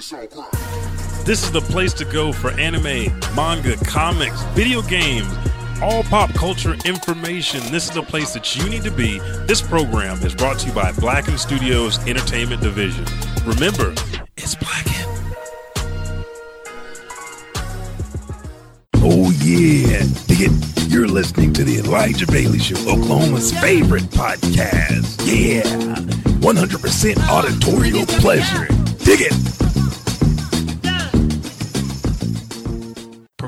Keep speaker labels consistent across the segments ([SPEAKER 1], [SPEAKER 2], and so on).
[SPEAKER 1] This is the place to go for anime, manga, comics, video games, all pop culture information. This is the place that you need to be. This program is brought to you by Blacken Studios Entertainment Division. Remember, it's Blacken.
[SPEAKER 2] Oh yeah, dig it. You're listening to the Elijah Bailey Show, Oklahoma's favorite podcast. Yeah, 100% auditorial pleasure. Dig it.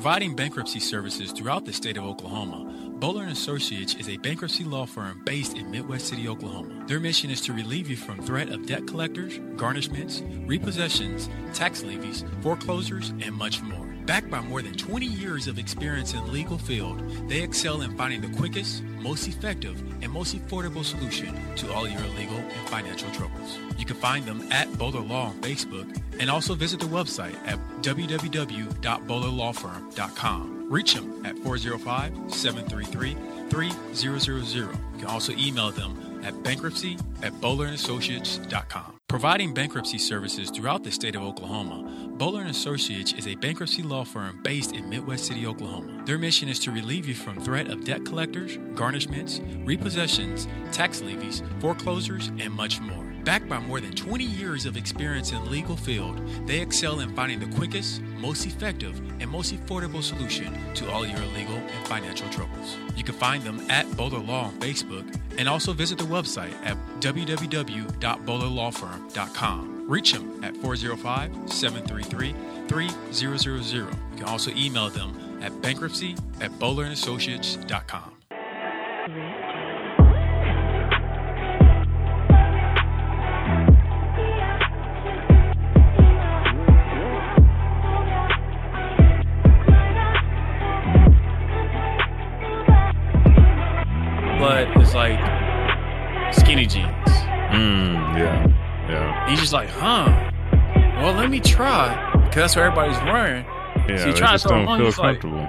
[SPEAKER 3] Providing bankruptcy services throughout the state of Oklahoma, Bowler & Associates is a bankruptcy law firm based in Midwest City, Oklahoma. Their mission is to relieve you from threat of debt collectors, garnishments, repossessions, tax levies, foreclosures, and much more. Backed by more than 20 years of experience in the legal field, they excel in finding the quickest, most effective, and most affordable solution to all your legal and financial troubles. You can find them at Bowler Law on Facebook and also visit their website at www.bowlerlawfirm.com. Reach them at 405-733-3000. You can also email them at bankruptcy at bowlerassociates.com. Providing bankruptcy services throughout the state of Oklahoma, Bowler & Associates is a bankruptcy law firm based in Midwest City, Oklahoma. Their mission is to relieve you from threat of debt collectors, garnishments, repossessions, tax levies, foreclosures, and much more. Backed by more than 20 years of experience in the legal field, they excel in finding the quickest, most effective, and most affordable solution to all your legal and financial troubles. You can find them at Bowler Law on Facebook and also visit their website at www.bowlerlawfirm.com. Reach them at 405 733 3000. You can also email them at bankruptcy at bowlerassociates.com. But it's like skinny jeans.
[SPEAKER 4] Mm, yeah, yeah,
[SPEAKER 3] He's just like, huh? Well, let me try. Because that's what everybody's wearing.
[SPEAKER 4] yeah.
[SPEAKER 3] So you try
[SPEAKER 4] just
[SPEAKER 3] to throw
[SPEAKER 4] don't feel
[SPEAKER 3] he's like-
[SPEAKER 4] comfortable.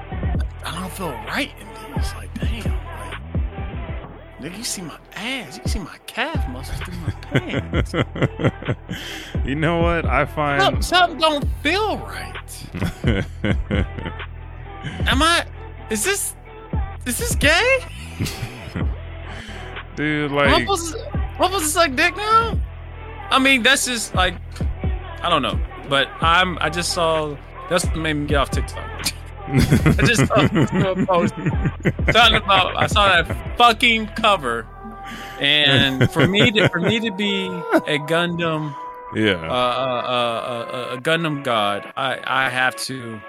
[SPEAKER 3] I don't feel right in these. Like, damn. Like, nigga, you see my ass. You can see my calf muscles through my pants.
[SPEAKER 4] you know what? I find.
[SPEAKER 3] something don't feel right. Am I? Is this? Is this gay?
[SPEAKER 4] Dude, like,
[SPEAKER 3] what was? I supposed to suck dick now? I mean, that's just like, I don't know. But I'm. I just saw. That's what made me get off TikTok. I just saw a post talking about. I saw that fucking cover, and for me to for me to be a Gundam, uh,
[SPEAKER 4] yeah.
[SPEAKER 3] uh, uh, uh, a Gundam god, I I have to,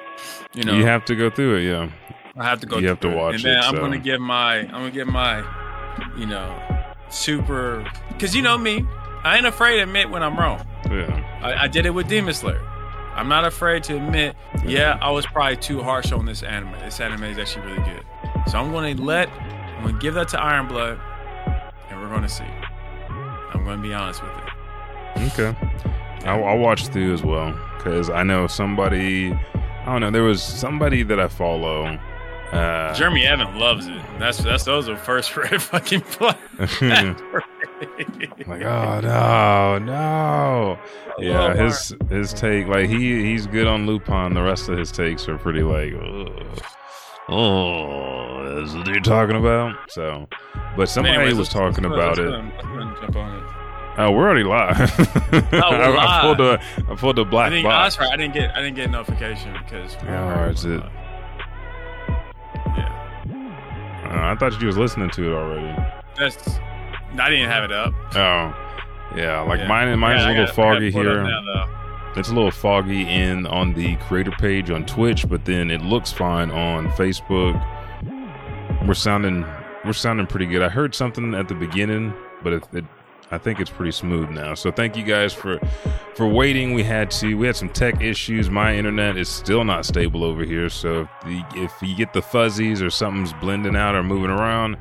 [SPEAKER 3] you know,
[SPEAKER 4] you have to go through it, yeah.
[SPEAKER 3] I have to go.
[SPEAKER 4] you have
[SPEAKER 3] through
[SPEAKER 4] to
[SPEAKER 3] it.
[SPEAKER 4] watch
[SPEAKER 3] and then
[SPEAKER 4] it,
[SPEAKER 3] I'm
[SPEAKER 4] so.
[SPEAKER 3] gonna get my. I'm gonna get my, you know, super. Because you know me, I ain't afraid to admit when I'm wrong.
[SPEAKER 4] Yeah.
[SPEAKER 3] I, I did it with Demon Slayer. I'm not afraid to admit, yeah, I was probably too harsh on this anime. This anime is actually really good. So I'm gonna let, I'm gonna give that to Iron Blood, and we're gonna see. I'm gonna be honest with it.
[SPEAKER 4] Okay. I'll, I'll watch through as well because I know somebody. I don't know. There was somebody that I follow. Uh,
[SPEAKER 3] Jeremy Evans loves it. That's that's those are first rate fucking play.
[SPEAKER 4] like, oh no, no. Yeah,
[SPEAKER 3] Love
[SPEAKER 4] his his take, like he he's good on Lupin. The rest of his takes are pretty like, Ugh. oh, that's what you're talking about. So, but somebody
[SPEAKER 3] Anyways,
[SPEAKER 4] was talking about it.
[SPEAKER 3] go ahead and- let's go ahead and jump on it.
[SPEAKER 4] Oh, we're already live.
[SPEAKER 3] we're
[SPEAKER 4] I, I
[SPEAKER 3] live.
[SPEAKER 4] pulled a I pulled
[SPEAKER 3] I
[SPEAKER 4] black
[SPEAKER 3] think oh,
[SPEAKER 4] box.
[SPEAKER 3] that's right. I didn't get I didn't get notification because
[SPEAKER 4] Yeah, that's it.
[SPEAKER 3] Yeah,
[SPEAKER 4] Uh, I thought you was listening to it already.
[SPEAKER 3] that's I didn't have it up.
[SPEAKER 4] Oh, yeah. Like
[SPEAKER 3] Yeah.
[SPEAKER 4] mine, mine's
[SPEAKER 3] Yeah,
[SPEAKER 4] a little
[SPEAKER 3] got- I got
[SPEAKER 4] foggy
[SPEAKER 3] it pulled up
[SPEAKER 4] here.
[SPEAKER 3] now.
[SPEAKER 4] It's a little foggy in on the creator page on Twitch, but then it looks fine on Facebook. We're sounding, we're sounding pretty good. I heard something at the beginning, but it, it I think it's pretty smooth now. So thank you guys for for waiting. We had to, we had some tech issues. My internet is still not stable over here. So if the, if you get the fuzzies or something's blending out or moving around,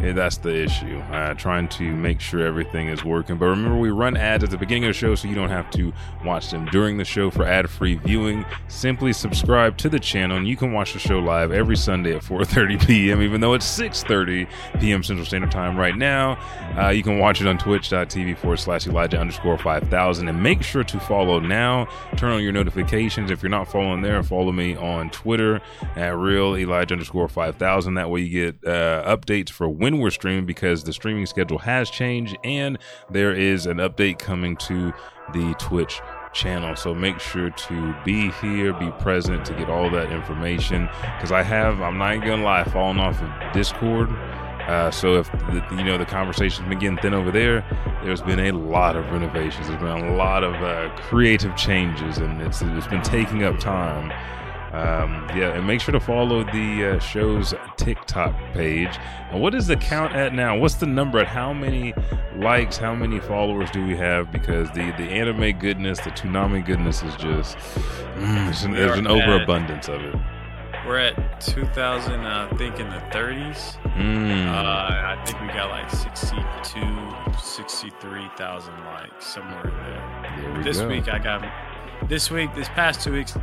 [SPEAKER 4] that's the issue. Uh, trying to make sure everything is working. But remember, we run ads at the beginning of the show so you don't have to watch them during the show for ad free viewing. Simply subscribe to the channel and you can watch the show live every Sunday at 4.30 p.m., even though it's 6.30 p.m. Central Standard Time right now. Uh, you can watch it on twitch.tv forward slash Elijah underscore 5000. And make sure to follow now. Turn on your notifications. If you're not following there, follow me on Twitter at real Elijah underscore 5000. That way you get uh, updates for when when we're streaming because the streaming schedule has changed and there is an update coming to the Twitch channel. So make sure to be here, be present to get all that information. Because I have, I'm not gonna lie, fallen off of Discord. Uh, so if the, you know the conversation's been getting thin over there, there's been a lot of renovations. There's been a lot of uh, creative changes, and it's it's been taking up time. Um, yeah, and make sure to follow the uh, show's TikTok page. And what is the count at now? What's the number at how many likes, how many followers do we have? Because the the anime goodness, the Toonami goodness is just mm, an, there's an overabundance of it.
[SPEAKER 5] We're at 2,000, uh, I think, in the 30s.
[SPEAKER 4] Mm.
[SPEAKER 5] Uh, I think we got like 62, 63,000 likes, somewhere in there.
[SPEAKER 4] there we
[SPEAKER 5] This
[SPEAKER 4] go.
[SPEAKER 5] week, I got, this week, this past two weeks,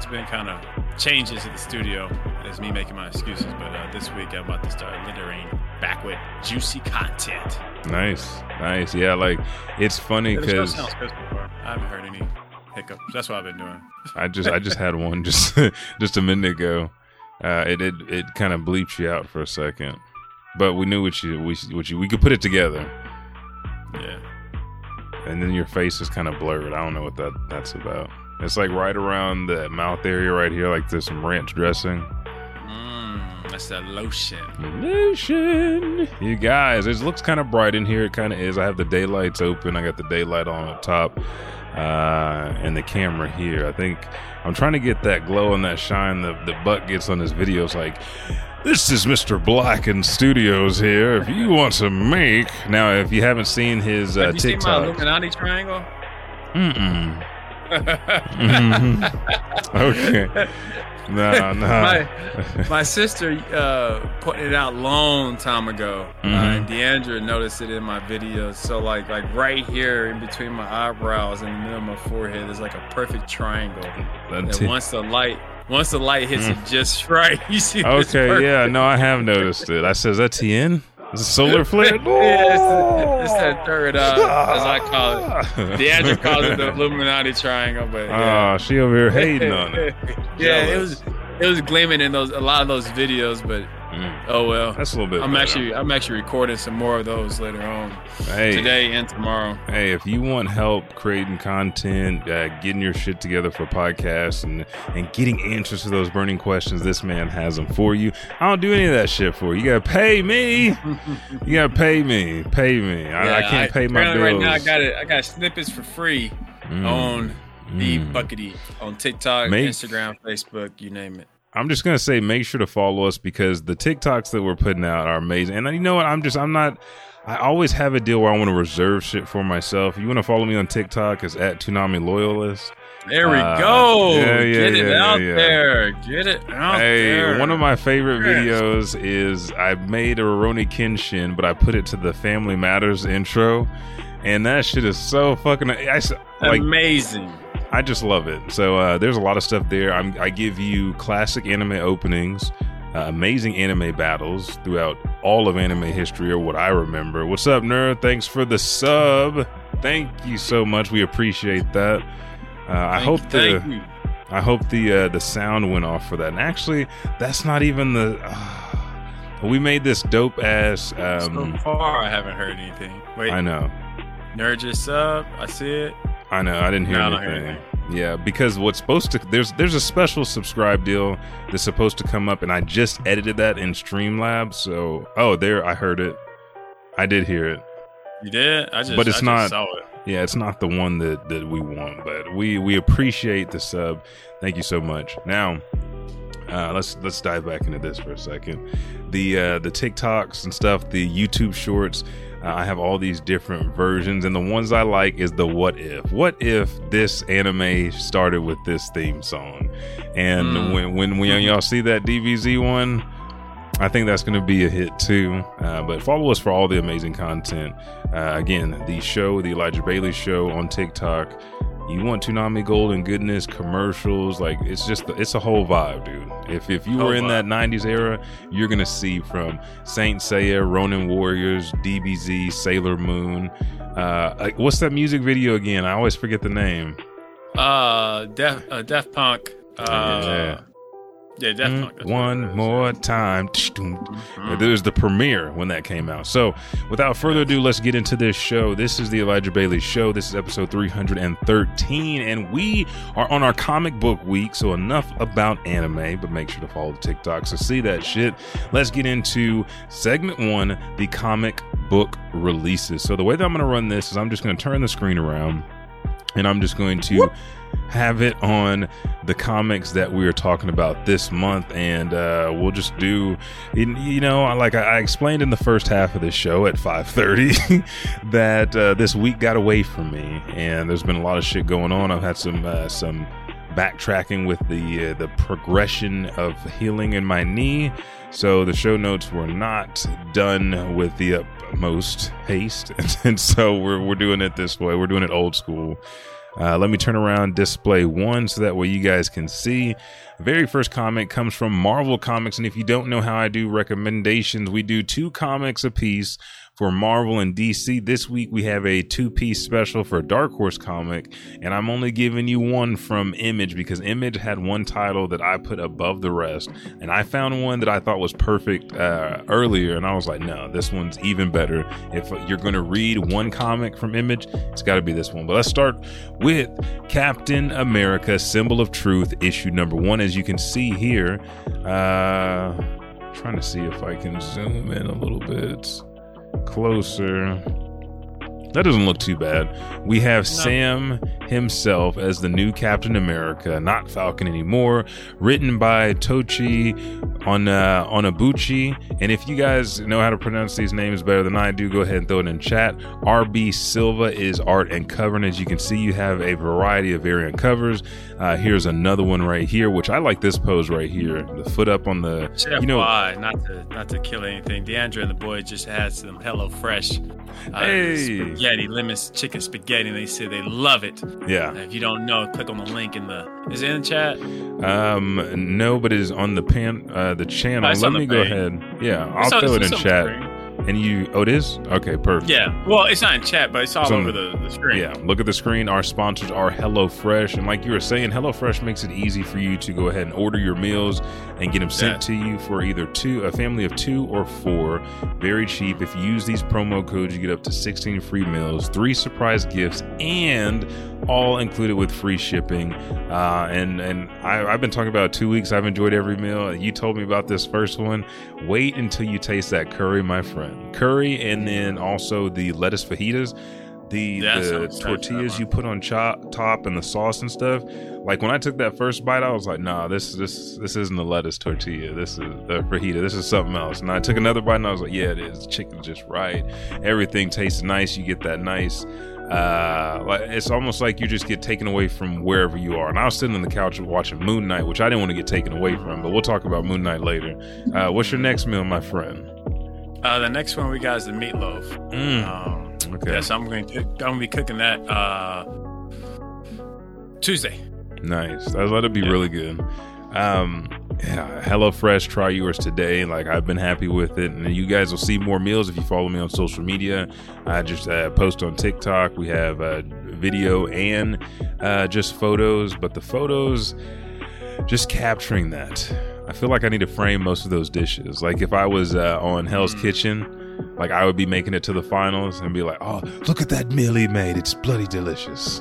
[SPEAKER 5] it's been kind of changes at the studio. It's me making my excuses, but uh, this week I'm about to start littering back with juicy content.
[SPEAKER 4] Nice, nice. Yeah, like it's funny because
[SPEAKER 5] sounds good so far. I haven't heard any hiccups. That's what I've been doing.
[SPEAKER 4] I just I just had one just just a minute ago. Uh, it it it kind of bleeped you out for a second, but we knew what you we what you we could put it together.
[SPEAKER 5] Yeah.
[SPEAKER 4] and then your face is kind of blurred. I don't know what that that's about. It's like right around the mouth area right here, like there's some ranch dressing.
[SPEAKER 5] Mmm, that's that lotion.
[SPEAKER 4] Lotion. You guys, it looks kind of bright in here. It kind of is. I have the daylights open. I got the daylight on up top, uh, and the camera here. I think I'm trying to get that glow and that shine the the butt gets on this video. It's like. This is Mr. Blacken Studios here. If you want to make now, if you haven't seen his uh,
[SPEAKER 5] Have you seen my
[SPEAKER 4] TikTok,
[SPEAKER 5] Illuminati triangle?
[SPEAKER 4] Mm-mm. Mhm. okay. No, no.
[SPEAKER 5] my my sister uh, put it out long time ago, uh,
[SPEAKER 4] Mhm.
[SPEAKER 5] and Deandra noticed it in my videos. So like like right here in between my eyebrows, in the middle of my forehead, there's like a perfect triangle. And once the light once the light hits it just right, you see.
[SPEAKER 4] Mm. okay, yeah, no, I have noticed it. I says that's the TN? Is it solar flare?
[SPEAKER 5] Yeah, it's, it's that third eye, as I call it. Deandra calls it the Illuminati triangle, but ah, yeah.
[SPEAKER 4] Oh, she over here hating on it.
[SPEAKER 5] yeah, it was it was gleaming in those a lot of those videos, but
[SPEAKER 4] Mm,
[SPEAKER 5] oh well.
[SPEAKER 4] that's a little bit.
[SPEAKER 5] I'm
[SPEAKER 4] better.
[SPEAKER 5] actually I'm actually recording some more of those later on
[SPEAKER 4] hey,
[SPEAKER 5] today and tomorrow.
[SPEAKER 4] Hey, if you want help creating content, uh, getting your shit together for podcasts, and and getting answers to those burning questions, this man has them for you. I don't do any of that shit for you. You gotta pay me. you gotta pay me. Pay me. I, I can't pay my bills.
[SPEAKER 5] Right now I got it. I got snippets for free
[SPEAKER 4] Mm,
[SPEAKER 5] on the
[SPEAKER 4] mm.
[SPEAKER 5] Buckity on TikTok,
[SPEAKER 4] Make-
[SPEAKER 5] Instagram, Facebook, you name it.
[SPEAKER 4] I'm just gonna say, make sure to follow us because the TikToks that we're putting out are amazing. And you know what? I'm just, I'm not. I always have a deal where I want to reserve shit for myself. You want to follow me on TikTok? It's at Toonami Loyalist.
[SPEAKER 5] There we
[SPEAKER 4] Uh,
[SPEAKER 5] go.
[SPEAKER 4] yeah, yeah,
[SPEAKER 5] Get it
[SPEAKER 4] yeah,
[SPEAKER 5] out
[SPEAKER 4] yeah.
[SPEAKER 5] there. Get it out
[SPEAKER 4] Hey,
[SPEAKER 5] there.
[SPEAKER 4] one of my favorite videos is I made a Rurouni Kenshin, but I put it to the Family Matters intro, and that shit is so fucking. I like.
[SPEAKER 5] amazing.
[SPEAKER 4] I just love it. So uh, there's a lot of stuff there. I'm, I give you classic anime openings, uh, amazing anime battles throughout all of anime history, or what I remember. What's up, nerd? Thanks for the sub. Thank you so much. We appreciate that. Uh, I hope the. I hope the uh, the sound went off for that. And actually, that's not even the. we made this dope ass. Um,
[SPEAKER 5] so far, I haven't heard anything. Wait,
[SPEAKER 4] I know.
[SPEAKER 5] nerd just up. I see it.
[SPEAKER 4] I know. I didn't hear
[SPEAKER 5] No, I don't
[SPEAKER 4] anything. Yeah, because what's supposed to there's there's a special subscribe deal that's supposed to come up, and I just edited that in Streamlabs. So oh, there I heard it. I did hear it.
[SPEAKER 5] You did? I just,
[SPEAKER 4] But it's
[SPEAKER 5] I
[SPEAKER 4] not-
[SPEAKER 5] saw it.
[SPEAKER 4] Yeah, it's not the one that that we want, but we we appreciate the sub. Thank you so much. Now, uh, let's let's dive back into this for a second. The uh, the TikToks and stuff, the YouTube Shorts. Uh, I have all these different versions, and the ones I like is the what if. What if this anime started with this theme song? And
[SPEAKER 5] Mm.
[SPEAKER 4] when when when y'all see that DBZ one, I think that's going to be a hit too. Uh, but follow us for all the amazing content. Uh, again, the show, the Elijah Bailey Show on TikTok. You want Toonami Gold and goodness, commercials, like it's just it's a whole vibe, dude. If if you were in
[SPEAKER 5] vibe.
[SPEAKER 4] that '90s era, you're gonna see from Saint Seiya, Ronin Warriors, DBZ, Sailor Moon. Uh, like, what's that music video again? I always forget the name.
[SPEAKER 5] Uh, Def, uh, Def Punk. Uh,
[SPEAKER 4] Yeah.
[SPEAKER 5] Yeah, Def Punk. that's mm,
[SPEAKER 4] One more time. There was the premiere when that came out. So, without further ado, let's get into this show. This is the Elijah Bailey Show. This is episode 313, and we are on our comic book week. So, enough about anime, but make sure to follow the TikTok to see that shit. Let's get into segment one the comic book releases. So, the way that I'm going to run this is I'm just going to turn the screen around and I'm just going to have it on the comics that we are talking about this month, and uh, we'll just do, you know, like I I explained in the first half of this show at 5:30, that uh, this week got away from me, and there's been a lot of shit going on. I've had some uh, some backtracking with the uh, the progression of healing in my knee. So the show notes were not done with the utmost haste, and so we're we're doing it this way. We're doing it old school. Uh, let me turn around display one so that way you guys can see. Very first comic comes from Marvel Comics, and if you don't know how I do recommendations, we do two comics a piece for Marvel and DC. This week we have a two piece special for Dark Horse comic, and I'm only giving you one from Image because Image had one title that I put above the rest, and I found one that I thought was perfect uh, earlier, and I was like, no, this one's even better. If you're going to read one comic from Image, it's got to be this one. But let's start with Captain America: Symbol of Truth, issue number one. As you can see here, uh, trying to see if I can zoom in a little bit closer. That doesn't look too bad. We have Sam himself as the new Captain America, not Falcon anymore. Written by Tochi on uh, Onyebuchi. And if you guys know how to pronounce these names better than I do, go ahead and throw it in chat. RB Silva is art and cover. And as you can see, you have a variety of variant covers. Uh, here's another one right here, which I like this pose right here. The foot up on the,
[SPEAKER 5] Chef
[SPEAKER 4] you know,
[SPEAKER 5] Y, not to not to kill anything. Deandra and the boy just had some Hello Fresh uh,
[SPEAKER 4] Hey.
[SPEAKER 5] Spaghetti, lemon chicken spaghetti, and they say they love it.
[SPEAKER 4] yeah.
[SPEAKER 5] If you don't know, click on the link in the. Is it in the chat?
[SPEAKER 4] Um, no, but it is on the pan, uh, the channel.
[SPEAKER 5] Oh,
[SPEAKER 4] Let me go ahead. Yeah, I'll
[SPEAKER 5] on-
[SPEAKER 4] throw it in
[SPEAKER 5] on
[SPEAKER 4] chat. And you, oh, it is okay, perfect.
[SPEAKER 5] Yeah. Well, it's not in chat, but it's all over
[SPEAKER 4] the-
[SPEAKER 5] the, the screen.
[SPEAKER 4] Yeah, look at the screen. Our sponsors are HelloFresh. And like you were saying, HelloFresh makes it easy for you to go ahead and order your meals and get them sent
[SPEAKER 5] Yeah.
[SPEAKER 4] to you for either two, a family of two or four. Very cheap. If you use these promo codes, you get up to 16 free meals, three surprise gifts, and all included with free shipping. Uh, and and I, I've been talking about two weeks. I've enjoyed every meal. You told me about this first one. Wait until you taste that curry, my friend. Curry, and then also the lettuce fajitas. The,
[SPEAKER 5] Yeah,
[SPEAKER 4] the tortillas you put on chop top and the sauce and stuff. Like when I took that first bite, I was like, "Nah, this this this isn't the lettuce tortilla. This is the fajita. This is something else." And I took another bite, and I was like, "Yeah, it is. The chicken's just right. Everything tastes nice. You get that nice." Uh, it's almost like you just get taken away from wherever you are. And I was sitting on the couch watching Moon Knight, which I didn't want to get taken away from, but we'll talk about Moon Knight later. Uh, what's your next meal, my friend?
[SPEAKER 5] Uh, the next one we got is the meatloaf.
[SPEAKER 4] Mm,
[SPEAKER 5] Um,
[SPEAKER 4] okay,
[SPEAKER 5] Yes, I'm going to I'm going to be cooking that uh, Tuesday.
[SPEAKER 4] nice. That'll be really good. Um, yeah, HelloFresh, try yours today. Like I've been happy with it, and you guys will see more meals if you follow me on social media. I just uh, post on TikTok. We have uh, video and uh, just photos, but the photos, just capturing that. I feel like I need to frame most of those dishes. Like if I was uh, on Hell's Kitchen, like I would be making it to the finals and be like, "Oh, look at that meal he made! It's bloody delicious."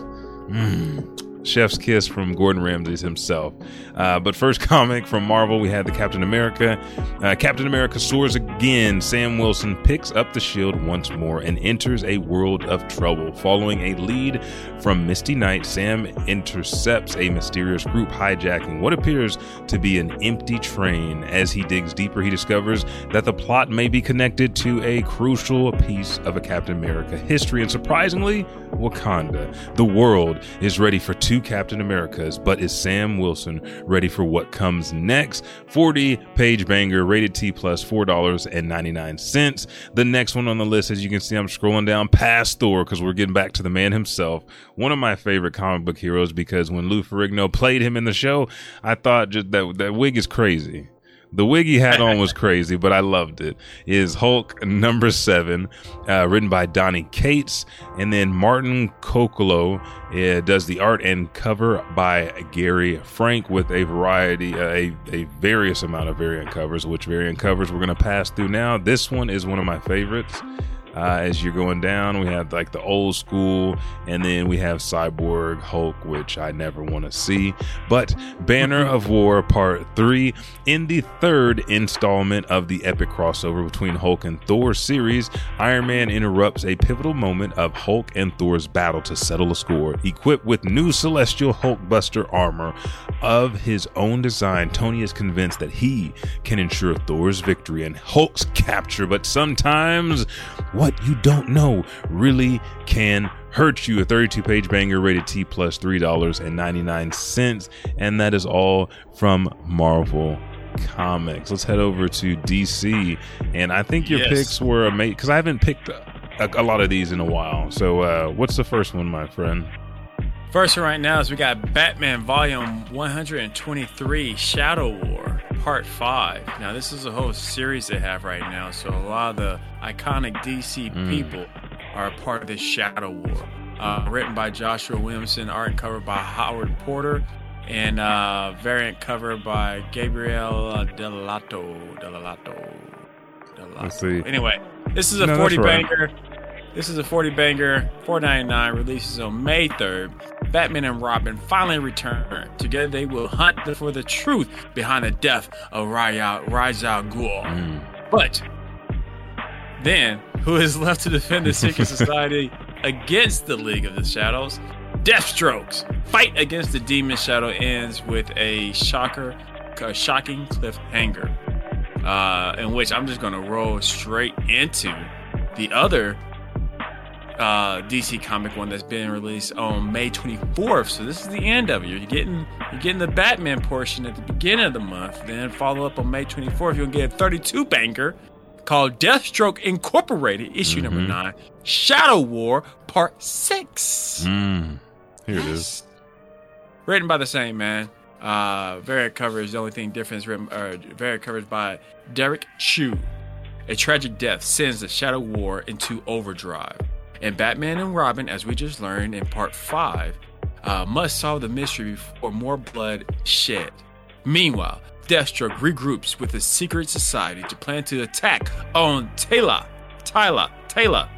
[SPEAKER 4] Mm. Chef's kiss from Gordon Ramsay himself. Uh, but first comic from Marvel, we had the Captain America. Uh, Captain America soars again. Sam Wilson picks up the shield once more and enters a world of trouble. Following a lead from Misty Knight, Sam intercepts a mysterious group hijacking what appears to be an empty train. As he digs deeper, he discovers that the plot may be connected to a crucial piece of a Captain America history. And surprisingly, Wakanda. The world is ready for two Captain Americas, but is Sam Wilson ready for what comes next? 40 page banger, rated T plus $4.99. The next one on the list, as you can see, I'm scrolling down past Thor because we're getting back to the man himself. One of my favorite comic book heroes because when Lou Ferrigno played him in the show, I thought just that that wig is crazy. The wig he had on was crazy, but I loved it. Is Hulk number seven, uh, written by Donny Cates, and then Martin Coccolo uh, does the art and cover by Gary Frank with a variety, uh, a, a various amount of variant covers. Which variant covers we're going to pass through now? This one is one of my favorites. Uh, as you're going down, we have like the old school, and then we have Cyborg Hulk, which I never want to see. But Banner of War Part 3, in the third installment of the epic crossover between Hulk and Thor series, Iron Man interrupts a pivotal moment of Hulk and Thor's battle to settle a score. Equipped with new celestial Hulkbuster armor of his own design, Tony is convinced that he can ensure Thor's victory and Hulk's capture. But sometimes, what you don't know really can hurt you. A 32 page banger rated T plus $3.99. And that is all from Marvel Comics. Let's head over to DC. And I think your
[SPEAKER 5] Yes.
[SPEAKER 4] picks were amazing because I haven't picked a, a lot of these in a while. So, uh, what's the first one, my friend?
[SPEAKER 5] First one right now is we got Batman Volume 123 Shadow War Part 5. Now, this is a whole series they have right now, so a lot of the iconic DC people are a part of this Shadow War. Uh, written by Joshua Williamson, art and cover by Howard Porter, and uh, variant cover by Gabriel Delato. Delato. Delato.
[SPEAKER 4] Let's see.
[SPEAKER 5] Anyway, this is a
[SPEAKER 4] No, that's
[SPEAKER 5] 40
[SPEAKER 4] right.
[SPEAKER 5] This is a 40 banger, 4.99 releases on May 3rd. Batman and Robin finally return. Together they will hunt for the truth behind the death of Ra's Ra's al Ghul.
[SPEAKER 4] Mm.
[SPEAKER 5] But then, who is left to defend the secret society against the League of the Shadows? Deathstrokes. Fight against the Demon Shadow ends with a shocker, a shocking cliffhanger, uh, in which I'm just gonna roll straight into the other uh, DC comic one that's been released on May 24th. So this is the end of it. You're getting you're getting the Batman portion at the beginning of the month. Then follow up on May 24th. You'll get a 32 banger called Deathstroke Incorporated, issue number nine, Shadow War Part Six.
[SPEAKER 4] Mm. Here it is.
[SPEAKER 5] Written by the same man. Uh, variant cover is the only thing different. Is written, uh, variant cover is by Derrick Chew. A tragic death sends the Shadow War into overdrive. And Batman and Robin, as we just learned in part 5, uh, must solve the mystery before more blood shed. Meanwhile, Deathstroke regroups with the secret society to plan to attack on Taylor. Tyler. Taylor.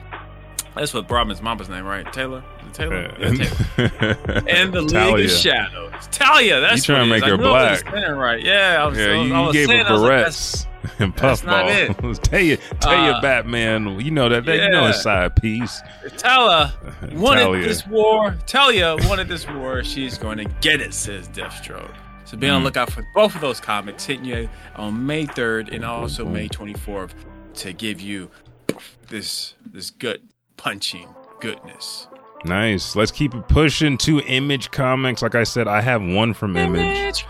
[SPEAKER 5] That's what Robin's mama's name, right? Taylor? Taylor? Yeah, Taylor. And the League of Shadows. Talia, that's
[SPEAKER 4] You trying to make her
[SPEAKER 5] I knew I was
[SPEAKER 4] black.
[SPEAKER 5] right. Yeah, I was,
[SPEAKER 4] Yeah,
[SPEAKER 5] I was,
[SPEAKER 4] you,
[SPEAKER 5] I was
[SPEAKER 4] gave
[SPEAKER 5] saying,
[SPEAKER 4] her
[SPEAKER 5] was like,
[SPEAKER 4] barrettes and puffballs. tell you, tell
[SPEAKER 5] Uh,
[SPEAKER 4] you, Batman. You know that. that You know his
[SPEAKER 5] yeah.
[SPEAKER 4] side piece.
[SPEAKER 5] Talia wanted
[SPEAKER 4] Talia.
[SPEAKER 5] this war. Talia wanted this war. She's going to get it, says Deathstroke. So be on
[SPEAKER 4] Mm.
[SPEAKER 5] the lookout for both of those comics hitting you on May 3rd and also May 24th to give you this this gut punching goodness.
[SPEAKER 4] Nice. Let's keep it pushing to Image Comics. Like I said, I have one from Image.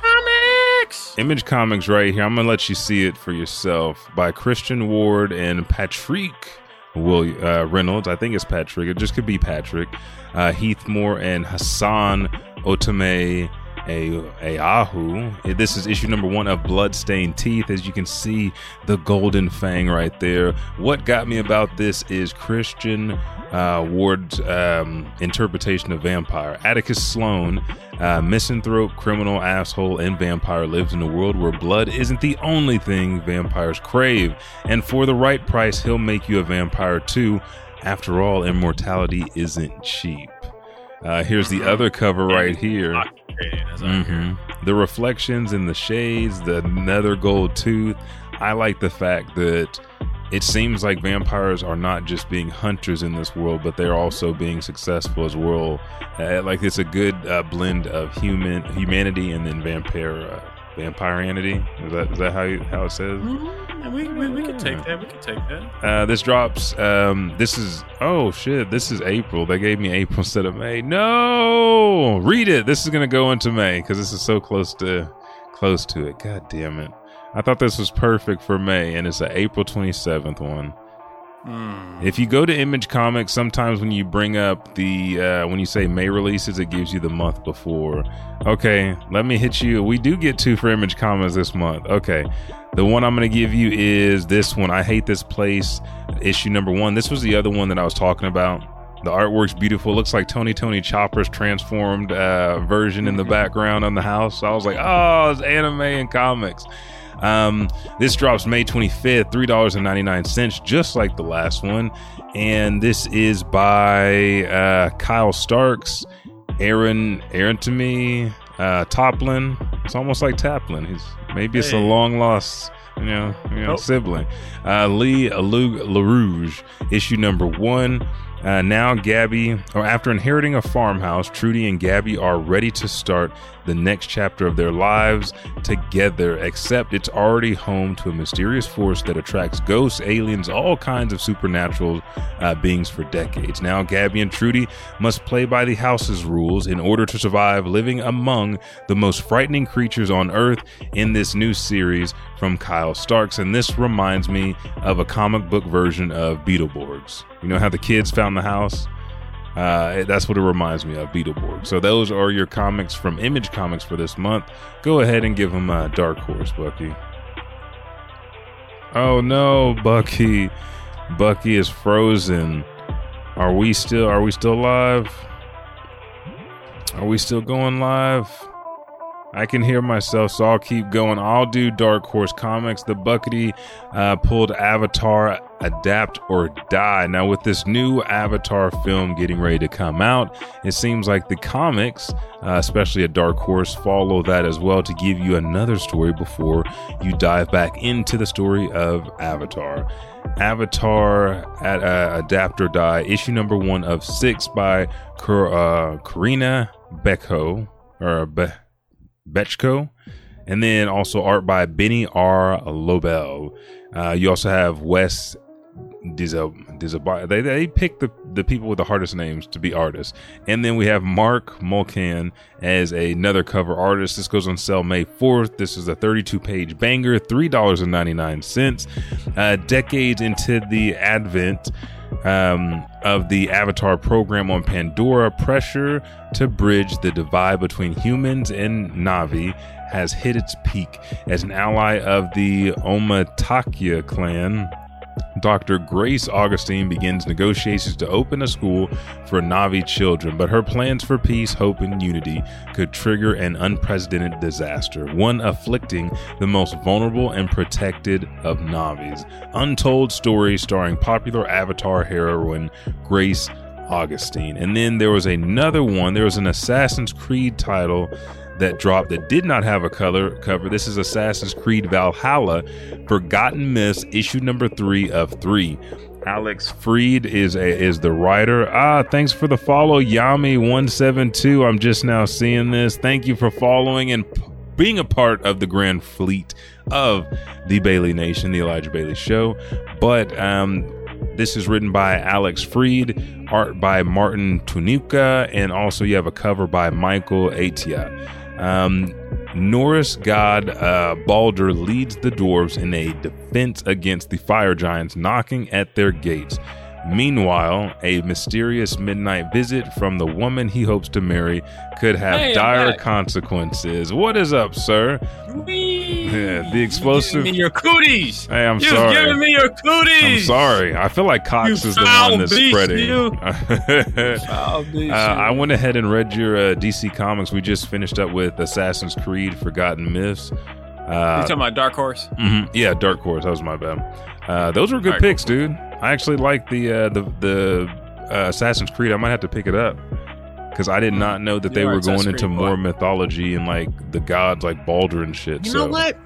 [SPEAKER 4] Image Comics right here. I'm gonna let you see it for yourself by Christian Ward and Patrick Will uh, Reynolds. I think it's Patrick. It just could be Patrick. Uh, Heath Moore and Hassan Otame a Ahu. This is issue number one of Bloodstained Teeth. As you can see, the golden fang right there. What got me about this is Christian uh, Ward's um, interpretation of vampire. Atticus Sloan, uh, misanthrope, criminal, asshole, and vampire lives in a world where blood isn't the only thing vampires crave. And for the right price, he'll make you a vampire too. After all, immortality isn't cheap. Uh, here's the other cover right here. hmm The reflections in the shades, the nether gold tooth. I like the fact that it seems like vampires are not just being hunters in this world, but they're also being successful as well. Uh, like it's a good uh, blend of human humanity and then vampire uh, Vampireanity. Is that is that how you, how it says?
[SPEAKER 5] Mm, we, we, we can take that. We can take that.
[SPEAKER 4] Uh, this drops. Um, this is oh shit. This is April. They gave me April instead of May. No, read it. This is gonna go into May because this is so close to close to it. God damn it. I thought this was perfect for May, and it's an April twenty seventh If you go to Image Comics, sometimes when you bring up the uh, when you say May releases, it gives you the month before. Okay, let me hit you. We do get two for Image Comics this month. Okay, the one I'm going to give you is this one. I hate this place. Issue number one. This was the other one that I was talking about. The artwork's beautiful. Looks like Tony Tony Chopper's transformed uh, version in the background on the house. I was like, oh, it's anime and comics. Um, this drops May 25th, $3.99, just like the last one. And this is by uh, Kyle Starks, Aaron, Aaron to me, uh, Toplin. It's almost like Taplin. He's maybe it's a long lost, you know, you know,
[SPEAKER 5] Oh.
[SPEAKER 4] sibling. Uh, Lee Alug LaRouge, issue number one. Uh, now, Gabby, or after inheriting a farmhouse, Trudy and Gabby are ready to start the next chapter of their lives together, except it's already home to a mysterious force that attracts ghosts, aliens, all kinds of supernatural uh, beings for decades. Now, Gabby and Trudy must play by the house's rules in order to survive living among the most frightening creatures on Earth in this new series from Kyle Starks. And this reminds me of a comic book version of Beetleborgs. You know how the kids found the house? Uh, that's what it reminds me of, Beetleborg. So those are your comics from Image Comics for this month. Go ahead and give them a Dark Horse, Bucky. Oh no, Bucky. Bucky is frozen. Are we still are we still live? Are we still going live? I can hear myself, so I'll keep going. I'll do Dark Horse Comics. The Buckity uh, pulled Avatar Adapt or Die. Now, with this new Avatar film getting ready to come out, it seems like the comics, uh, especially a Dark Horse, follow that as well to give you another story before you dive back into the story of Avatar. Avatar at uh, Adapt or Die, issue number one of six by uh, Corinna Bechko or Be- Betchko, and then also art by Benny R. Lobel. Uh, you also have Wes Dizab- They they pick the the people with the hardest names to be artists, and then we have Mark Mulcan as another cover artist. This goes on sale May fourth. This is a thirty two page banger, three dollars and ninety nine cents. Uh, decades into the advent um, of the Avatar program on Pandora, pressure to bridge the divide between humans and Na'vi has hit its peak. As an ally of the Omatikaya clan, Dr. Grace Augustine begins negotiations to open a school for Na'vi children, but her plans for peace, hope, and unity could trigger an unprecedented disaster, one afflicting the most vulnerable and protected of Navis. Untold story starring popular Avatar heroine Grace Augustine. And then there was another one, there was an Assassin's Creed title that dropped that did not have a color cover. This is Assassin's Creed Valhalla, Forgotten Myths, issue number three of three. Alex Freed is a, is the writer. Ah, thanks for the follow, Yami172. I'm just now seeing this. Thank you for following and p- being a part of the grand fleet of the Bailey Nation, the Elijah Bailey Show. But um, this is written by Alex Freed, art by Martin Tunica, and also you have a cover by Michael Atiyeh. Um, Norse god uh, Balder leads the dwarves in a defense against the fire giants knocking at their gates. Meanwhile, a mysterious midnight visit from the woman he hopes to marry could have
[SPEAKER 5] Hey,
[SPEAKER 4] dire
[SPEAKER 5] back.
[SPEAKER 4] consequences. What is up, sir? Yeah, the explosive-
[SPEAKER 5] Giving me your cooties.
[SPEAKER 4] Hey, I'm
[SPEAKER 5] you
[SPEAKER 4] sorry.
[SPEAKER 5] giving me your cooties.
[SPEAKER 4] I'm sorry. I feel like Cox
[SPEAKER 5] You
[SPEAKER 4] is the one that's
[SPEAKER 5] beast,
[SPEAKER 4] spreading.
[SPEAKER 5] you.
[SPEAKER 4] uh, I went ahead and read your uh, DC comics. We just finished up with Assassin's Creed: Forgotten Myths.
[SPEAKER 5] you
[SPEAKER 4] Uh,
[SPEAKER 5] talking about Dark Horse?
[SPEAKER 4] mhm. Yeah, Dark Horse. That was my bad. Uh, those were good picks, dude. I actually like the uh, the the uh, Assassin's Creed. I might have to pick it up because I did not know that they were going into
[SPEAKER 5] Creed
[SPEAKER 4] more mythology and like the gods like Baldur and shit.
[SPEAKER 5] You
[SPEAKER 4] so.
[SPEAKER 5] know what?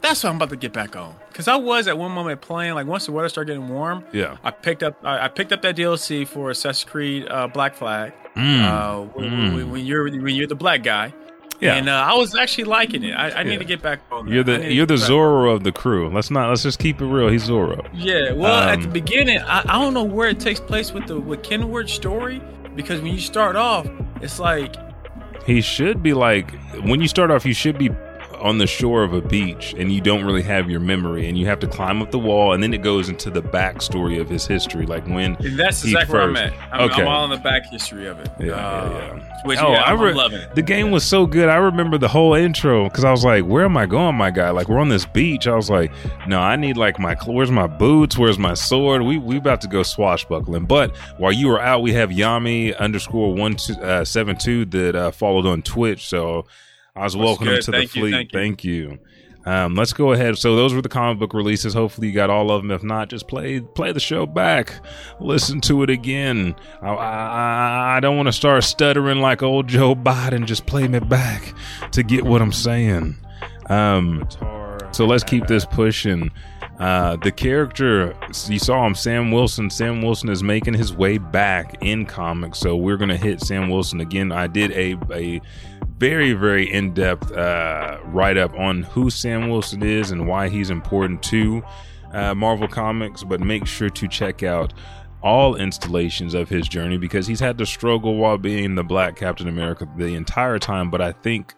[SPEAKER 5] That's what I'm about to get back on. Cause I was at one moment playing like once the weather started getting warm.
[SPEAKER 4] Yeah.
[SPEAKER 5] I picked up I, I picked up that DLC for Assassin's Creed uh, Black Flag.
[SPEAKER 4] Mm.
[SPEAKER 5] Uh, when,
[SPEAKER 4] Mm.
[SPEAKER 5] when- when you're when you're the black guy.
[SPEAKER 4] Yeah.
[SPEAKER 5] And uh, I was actually liking it. I, I
[SPEAKER 4] Yeah.
[SPEAKER 5] need to get back on.
[SPEAKER 4] You're the
[SPEAKER 5] need
[SPEAKER 4] you're the
[SPEAKER 5] get back-
[SPEAKER 4] Zorro of the crew. Let's not let's just keep it real. He's Zorro.
[SPEAKER 5] Yeah. Well, at the
[SPEAKER 4] Um,
[SPEAKER 5] beginning, I, I don't know where it takes place with the with Kenway's story because when you start off, it's like
[SPEAKER 4] He should be like when you start off, you should be on the shore of a beach and you don't really have your memory and you have to climb up the wall and then it goes into the backstory of his history, like when
[SPEAKER 5] that's exactly where I'm at. I'm,
[SPEAKER 4] Okay.
[SPEAKER 5] I'm all in the back history of it.
[SPEAKER 4] Yeah,
[SPEAKER 5] Uh,
[SPEAKER 4] yeah, yeah.
[SPEAKER 5] Which
[SPEAKER 4] Oh,
[SPEAKER 5] yeah,
[SPEAKER 4] I
[SPEAKER 5] I'm,
[SPEAKER 4] re-
[SPEAKER 5] I'm loving it.
[SPEAKER 4] The game was so good. I remember the whole intro because I was like, "Where am I going, my guy? Like, we're on this beach." I was like, "No, I need like my where's my boots? Where's my sword? We we about to go swashbuckling." But while you were out, we have Yami underscore one two, uh, seven two that uh, followed on Twitch. So I was welcoming
[SPEAKER 5] good.
[SPEAKER 4] to
[SPEAKER 5] Thank
[SPEAKER 4] the
[SPEAKER 5] you,
[SPEAKER 4] fleet.
[SPEAKER 5] thank you.
[SPEAKER 4] Thank you. Um, let's go ahead. So those were the comic book releases. Hopefully you got all of them. If not, just play play the show back, listen to it again. I, I, I don't want to start stuttering like old Joe Biden. Just play me back to get what I'm saying. Um, so let's keep this pushing. Uh, the character you saw him, Sam Wilson. Sam Wilson is making his way back in comics, so we're gonna hit Sam Wilson again. I did a a very very in depth uh, write up on who Sam Wilson is and why he's important to uh, Marvel Comics. But make sure to check out all installations of his journey because he's had to struggle while being the Black Captain America the entire time. But I think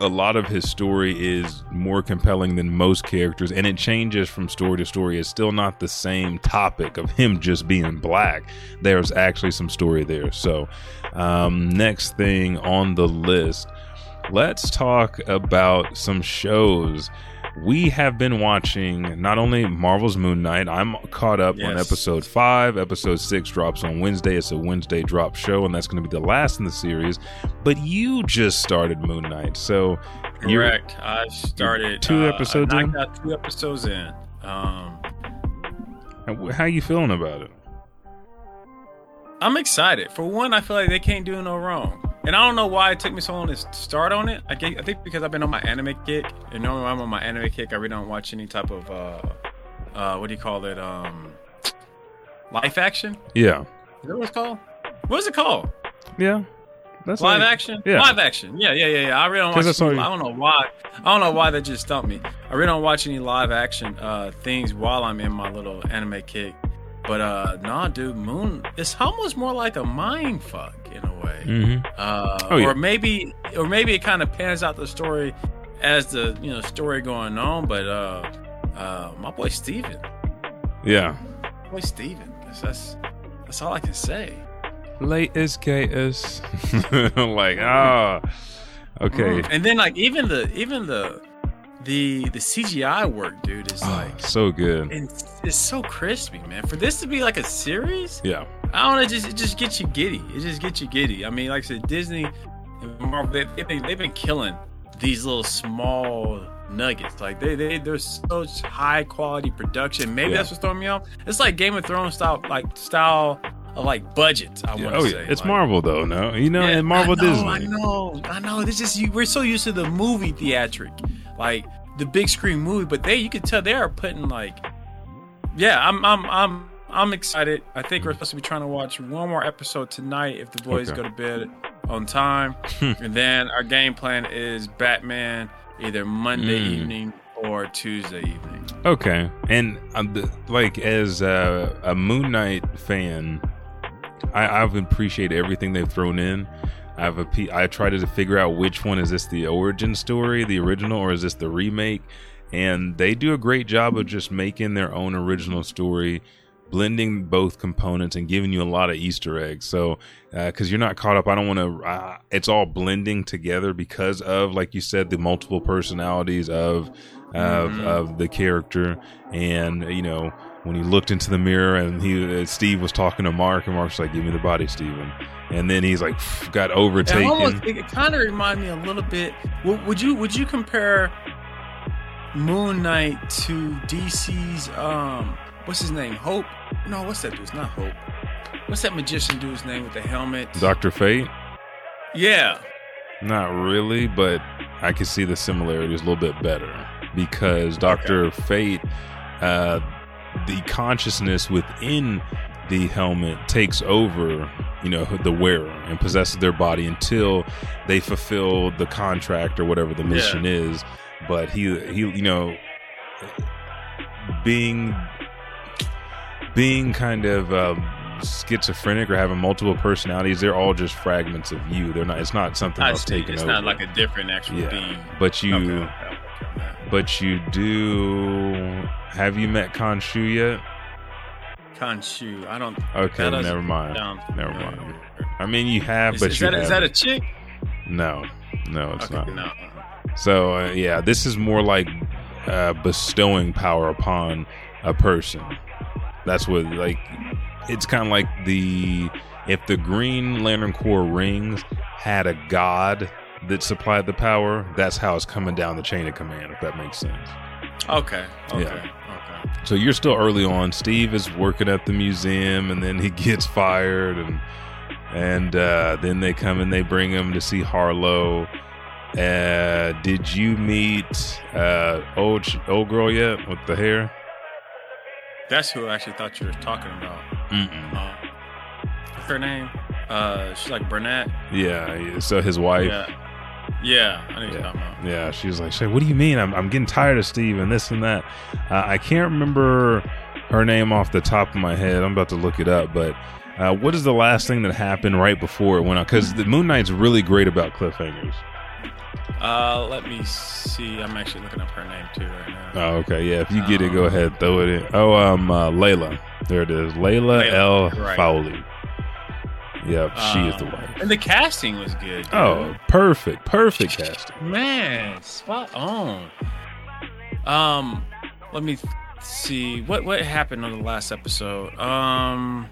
[SPEAKER 4] a lot of his story is more compelling than most characters and it changes from story to story. It's still not the same topic of him just being black. There's actually some story there. So um, next thing on the list let's talk about some shows we have been watching not only Marvel's Moon Knight. I'm caught up on episode five. Episode six drops on Wednesday. It's a Wednesday drop show, and that's going to be the last in the series. But you just started Moon Knight, so
[SPEAKER 5] Correct. I started
[SPEAKER 4] Two
[SPEAKER 5] uh,
[SPEAKER 4] episodes
[SPEAKER 5] I
[SPEAKER 4] in?
[SPEAKER 5] got two episodes in. Um,
[SPEAKER 4] How are you feeling about it?
[SPEAKER 5] I'm excited. For one, I feel like they can't do no wrong. And I don't know why it took me so long to start on it. I, get, I think because I've been on my anime kick. And normally when I'm on my anime kick, I really don't watch any type of, uh, uh, what do you call it? Um, life action?
[SPEAKER 4] Yeah,
[SPEAKER 5] Is that what it's called? What is it called?
[SPEAKER 4] yeah. That's
[SPEAKER 5] Live
[SPEAKER 4] like-
[SPEAKER 5] action?
[SPEAKER 4] yeah.
[SPEAKER 5] Live action. Yeah, yeah, yeah, yeah. I really don't watch. any- I don't know why. I don't know why that just stumped me. I really don't watch any live action uh, things while I'm in my little anime kick. But uh, nah, dude, Moon. It's almost more like a mind fuck in a way.
[SPEAKER 4] Mhm.
[SPEAKER 5] Uh,
[SPEAKER 4] Oh, yeah.
[SPEAKER 5] Or maybe, or maybe it kind of pans out the story as the you know story going on. But uh, uh, my boy Steven,
[SPEAKER 4] Yeah.
[SPEAKER 5] my boy Steven. That's, that's that's all I can say.
[SPEAKER 4] Latest gators. like ah. Okay.
[SPEAKER 5] Mhm. And then like even the even the the the CGI work, dude, is
[SPEAKER 4] Oh,
[SPEAKER 5] like
[SPEAKER 4] so good.
[SPEAKER 5] it's, it's so crispy, man. For this to be like a series,
[SPEAKER 4] Yeah.
[SPEAKER 5] I don't know, it just it just gets you giddy. It just gets you giddy. I mean, like I said, Disney and Marvel, they, they've, been, they've been killing these little small nuggets. Like they they they're such high quality production. Maybe
[SPEAKER 4] Yeah.
[SPEAKER 5] that's what's throwing me off. It's like Game of Thrones style, like style of like budget. I
[SPEAKER 4] Yeah.
[SPEAKER 5] want to
[SPEAKER 4] Oh
[SPEAKER 5] say.
[SPEAKER 4] yeah. It's
[SPEAKER 5] Like,
[SPEAKER 4] Marvel though, no? You know,
[SPEAKER 5] yeah,
[SPEAKER 4] and Marvel
[SPEAKER 5] I know,
[SPEAKER 4] Disney.
[SPEAKER 5] I know, I know. This is you. We're so used to the movie theatric, like the big screen movie, but they you can tell they are putting like, yeah. I'm I'm I'm I'm excited. I think we're supposed to be trying to watch one more episode tonight if the boys
[SPEAKER 4] Okay.
[SPEAKER 5] go to bed on time, and then our game plan is Batman either Monday
[SPEAKER 4] Mm.
[SPEAKER 5] evening or Tuesday evening.
[SPEAKER 4] Okay, and um, the, like as uh, a Moon Knight fan, I, I've appreciated everything they've thrown in. I've appe- I tried to figure out which one is this the origin story, the original, or is this the remake? And they do a great job of just making their own original story, blending both components and giving you a lot of Easter eggs. So, because you're not caught up, I don't want to. Uh, it's all blending together because of, like you said, the multiple personalities of of
[SPEAKER 5] Mhm.
[SPEAKER 4] of the character, and you know when he looked into the mirror and he uh, Steve was talking to Mark, and Mark's like, "Give me the body, Steven. and then he's like got
[SPEAKER 5] It
[SPEAKER 4] overtaken.
[SPEAKER 5] almost it, kind of reminded me a little bit. Would, would you would you compare Moon Knight to DC's um what's his name Hope? No, what's that dude's not Hope. What's that magician dude's name with the helmet?
[SPEAKER 4] Doctor Fate.
[SPEAKER 5] Yeah,
[SPEAKER 4] Not really, but I can see the similarities a little bit better because Doctor Fate, uh, the consciousness within the helmet takes over you know, the wearer and possesses their body until they fulfill the contract or whatever the mission
[SPEAKER 5] Yeah.
[SPEAKER 4] is. But he, he, you know, being being kind of um, schizophrenic or having multiple personalities, they're all just fragments of you. They're not. It's not something
[SPEAKER 5] I
[SPEAKER 4] else
[SPEAKER 5] see.
[SPEAKER 4] taken
[SPEAKER 5] It's
[SPEAKER 4] over.
[SPEAKER 5] not like a different actual
[SPEAKER 4] Yeah.
[SPEAKER 5] being.
[SPEAKER 4] but you,
[SPEAKER 5] Okay, okay, okay.
[SPEAKER 4] but you do. Have you met Khonshu yet?
[SPEAKER 5] Khonshu. I don't.
[SPEAKER 4] Okay, never mind. Never mind. I mean, you have,
[SPEAKER 5] Is,
[SPEAKER 4] but
[SPEAKER 5] is
[SPEAKER 4] you
[SPEAKER 5] that, is that a chick?
[SPEAKER 4] no, no, it's not.
[SPEAKER 5] no.
[SPEAKER 4] So uh, yeah, this is more like uh, bestowing power upon a person. That's what like it's kind of like the if the Green Lantern Corps rings had a god that supplied the power, that's how it's coming down the chain of command. If that makes sense.
[SPEAKER 5] Okay. Okay.
[SPEAKER 4] Yeah.
[SPEAKER 5] Okay.
[SPEAKER 4] So you're still early on. Steve is working at the museum, and then he gets fired, and and uh, then they come and they bring him to see Harrow. Uh, did you meet uh, old old girl yet with the hair?
[SPEAKER 5] That's who I actually thought you were talking about. Uh, what's her name? Uh, she's like Burnett.
[SPEAKER 4] Yeah. So his wife.
[SPEAKER 5] Yeah. Yeah. I know what you're
[SPEAKER 4] Yeah. Yeah, she's like, "Shay, what do you mean? I'm, I'm getting tired of Steve and this and that. Uh, I can't remember her name off the top of my head. I'm about to look it up, but uh, what is the last thing that happened right before it went out? Because the Moon Knight's really great about cliffhangers.
[SPEAKER 5] Uh, let me see. I'm actually looking up her name too right now.
[SPEAKER 4] Oh, okay, yeah. If you get it, go
[SPEAKER 5] Um,
[SPEAKER 4] ahead, throw it in. Oh, um, uh, Layla. There it is, Layla,
[SPEAKER 5] Layla,
[SPEAKER 4] L.
[SPEAKER 5] right.
[SPEAKER 4] Fowley. Yep, she is the
[SPEAKER 5] Um,
[SPEAKER 4] wife.
[SPEAKER 5] And the casting was good. dude.
[SPEAKER 4] Oh, perfect, perfect casting.
[SPEAKER 5] man, spot on. Um, let me th- see what what happened on the last episode. Um,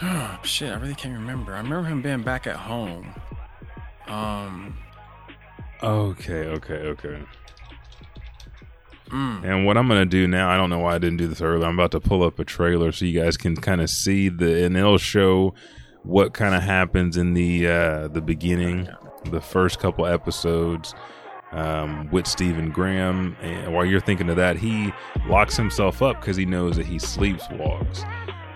[SPEAKER 5] shit, I really can't remember. I remember him being back at home. Um,
[SPEAKER 4] Okay, okay, okay.
[SPEAKER 5] mm,
[SPEAKER 4] And what I'm gonna do now, I don't know why I didn't do this earlier. I'm about to pull up a trailer so you guys can kind of see the, and it'll show what kind of happens in the uh, the beginning, the first couple episodes um, with Stephen Grant. And while you're thinking of that, he locks himself up because he knows that he sleepwalks.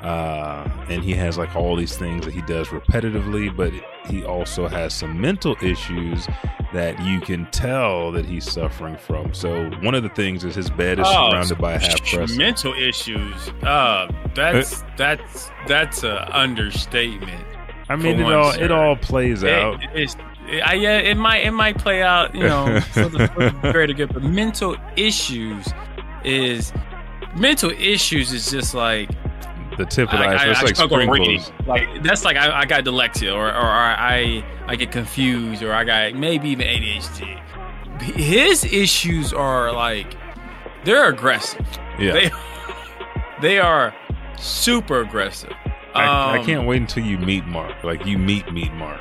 [SPEAKER 4] Uh, and he has like all these things that he does repetitively, but he also has some mental issues that you can tell that he's suffering from. So one of the things is his bed is
[SPEAKER 5] Oh,
[SPEAKER 4] surrounded by a half press.
[SPEAKER 5] mental issues. Uh, that's that's that's a understatement.
[SPEAKER 4] I mean, it all
[SPEAKER 5] sir.
[SPEAKER 4] it all plays out.
[SPEAKER 5] It, it's, it, I, yeah, it might it might play out, you know, for the, for the greater good. But mental issues is mental issues is just like
[SPEAKER 4] the tip of the
[SPEAKER 5] I, I,
[SPEAKER 4] iceberg. It's
[SPEAKER 5] I
[SPEAKER 4] like sprinkles.
[SPEAKER 5] Like that's like I, I got dyslexia, or, or I I get confused, or I got maybe even ADHD. His issues are like they're aggressive.
[SPEAKER 4] Yeah,
[SPEAKER 5] They they are super aggressive.
[SPEAKER 4] I, I
[SPEAKER 5] Um,
[SPEAKER 4] can't wait until you meet Mark. Like you meet meet Mark.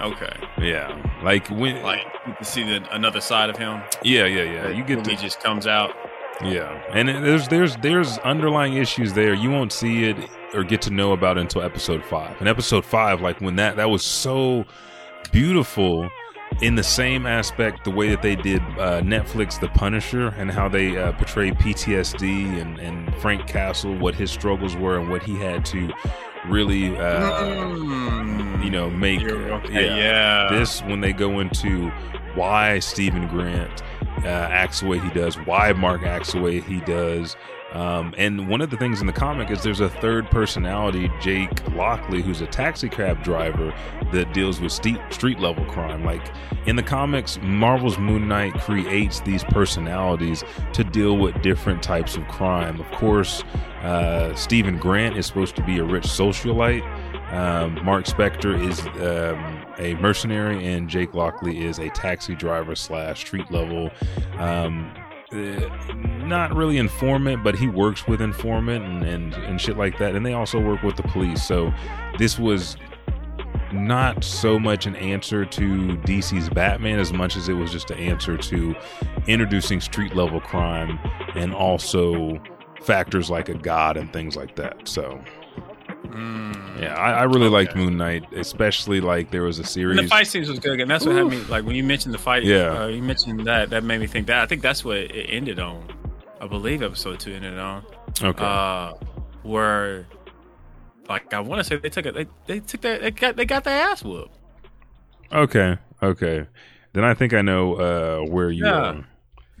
[SPEAKER 5] Okay,
[SPEAKER 4] Yeah, like when.
[SPEAKER 5] like you can see the, another side of him.
[SPEAKER 4] yeah, yeah, yeah. You get
[SPEAKER 5] when he just comes out.
[SPEAKER 4] Yeah, and there's there's there's underlying issues there. You won't see it or get to know about until episode five. And episode five, like when that that was so beautiful in the same aspect, the way that they did uh, Netflix, The Punisher, and how they uh, portrayed PTSD and and Frank Castle, what his struggles were, and what he had to really, uh, you know, make.
[SPEAKER 5] You're yeah.
[SPEAKER 4] This when they go into why Stephen Grant uh, acts the way he does, why Mark acts the way he does. Um, and one of the things in the comic is there's a third personality, Jake Lockley, who's a taxi cab driver that deals with steep street level crime. Like in the comics, Marvel's Moon Knight creates these personalities to deal with different types of crime. Of course, uh, Stephen Grant is supposed to be a rich socialite. Um, Mark Spector is um, a mercenary, and Jake Lockley is a taxi driver slash street level. Um, Uh, not really informant, but he works with informant and, and and shit like that. And they also work with the police. So this was not so much an answer to DC's Batman as much as it was just an answer to introducing street level crime and also factors like a god and things like that. So
[SPEAKER 5] Mm.
[SPEAKER 4] yeah, I, I really liked Moon Knight, especially like there was a
[SPEAKER 5] And
[SPEAKER 4] series.
[SPEAKER 5] the fight scenes was good, and that's what had me like when you mentioned the fight.
[SPEAKER 4] Yeah.
[SPEAKER 5] uh, you mentioned that. That made me think that. I think that's what it ended on. I believe episode two ended on.
[SPEAKER 4] okay,
[SPEAKER 5] Uh, where, like, I want to say they took it. They, they took that. They got they got their ass whooped.
[SPEAKER 4] Okay, okay. Then I think I know uh, where you
[SPEAKER 5] Yeah.
[SPEAKER 4] are.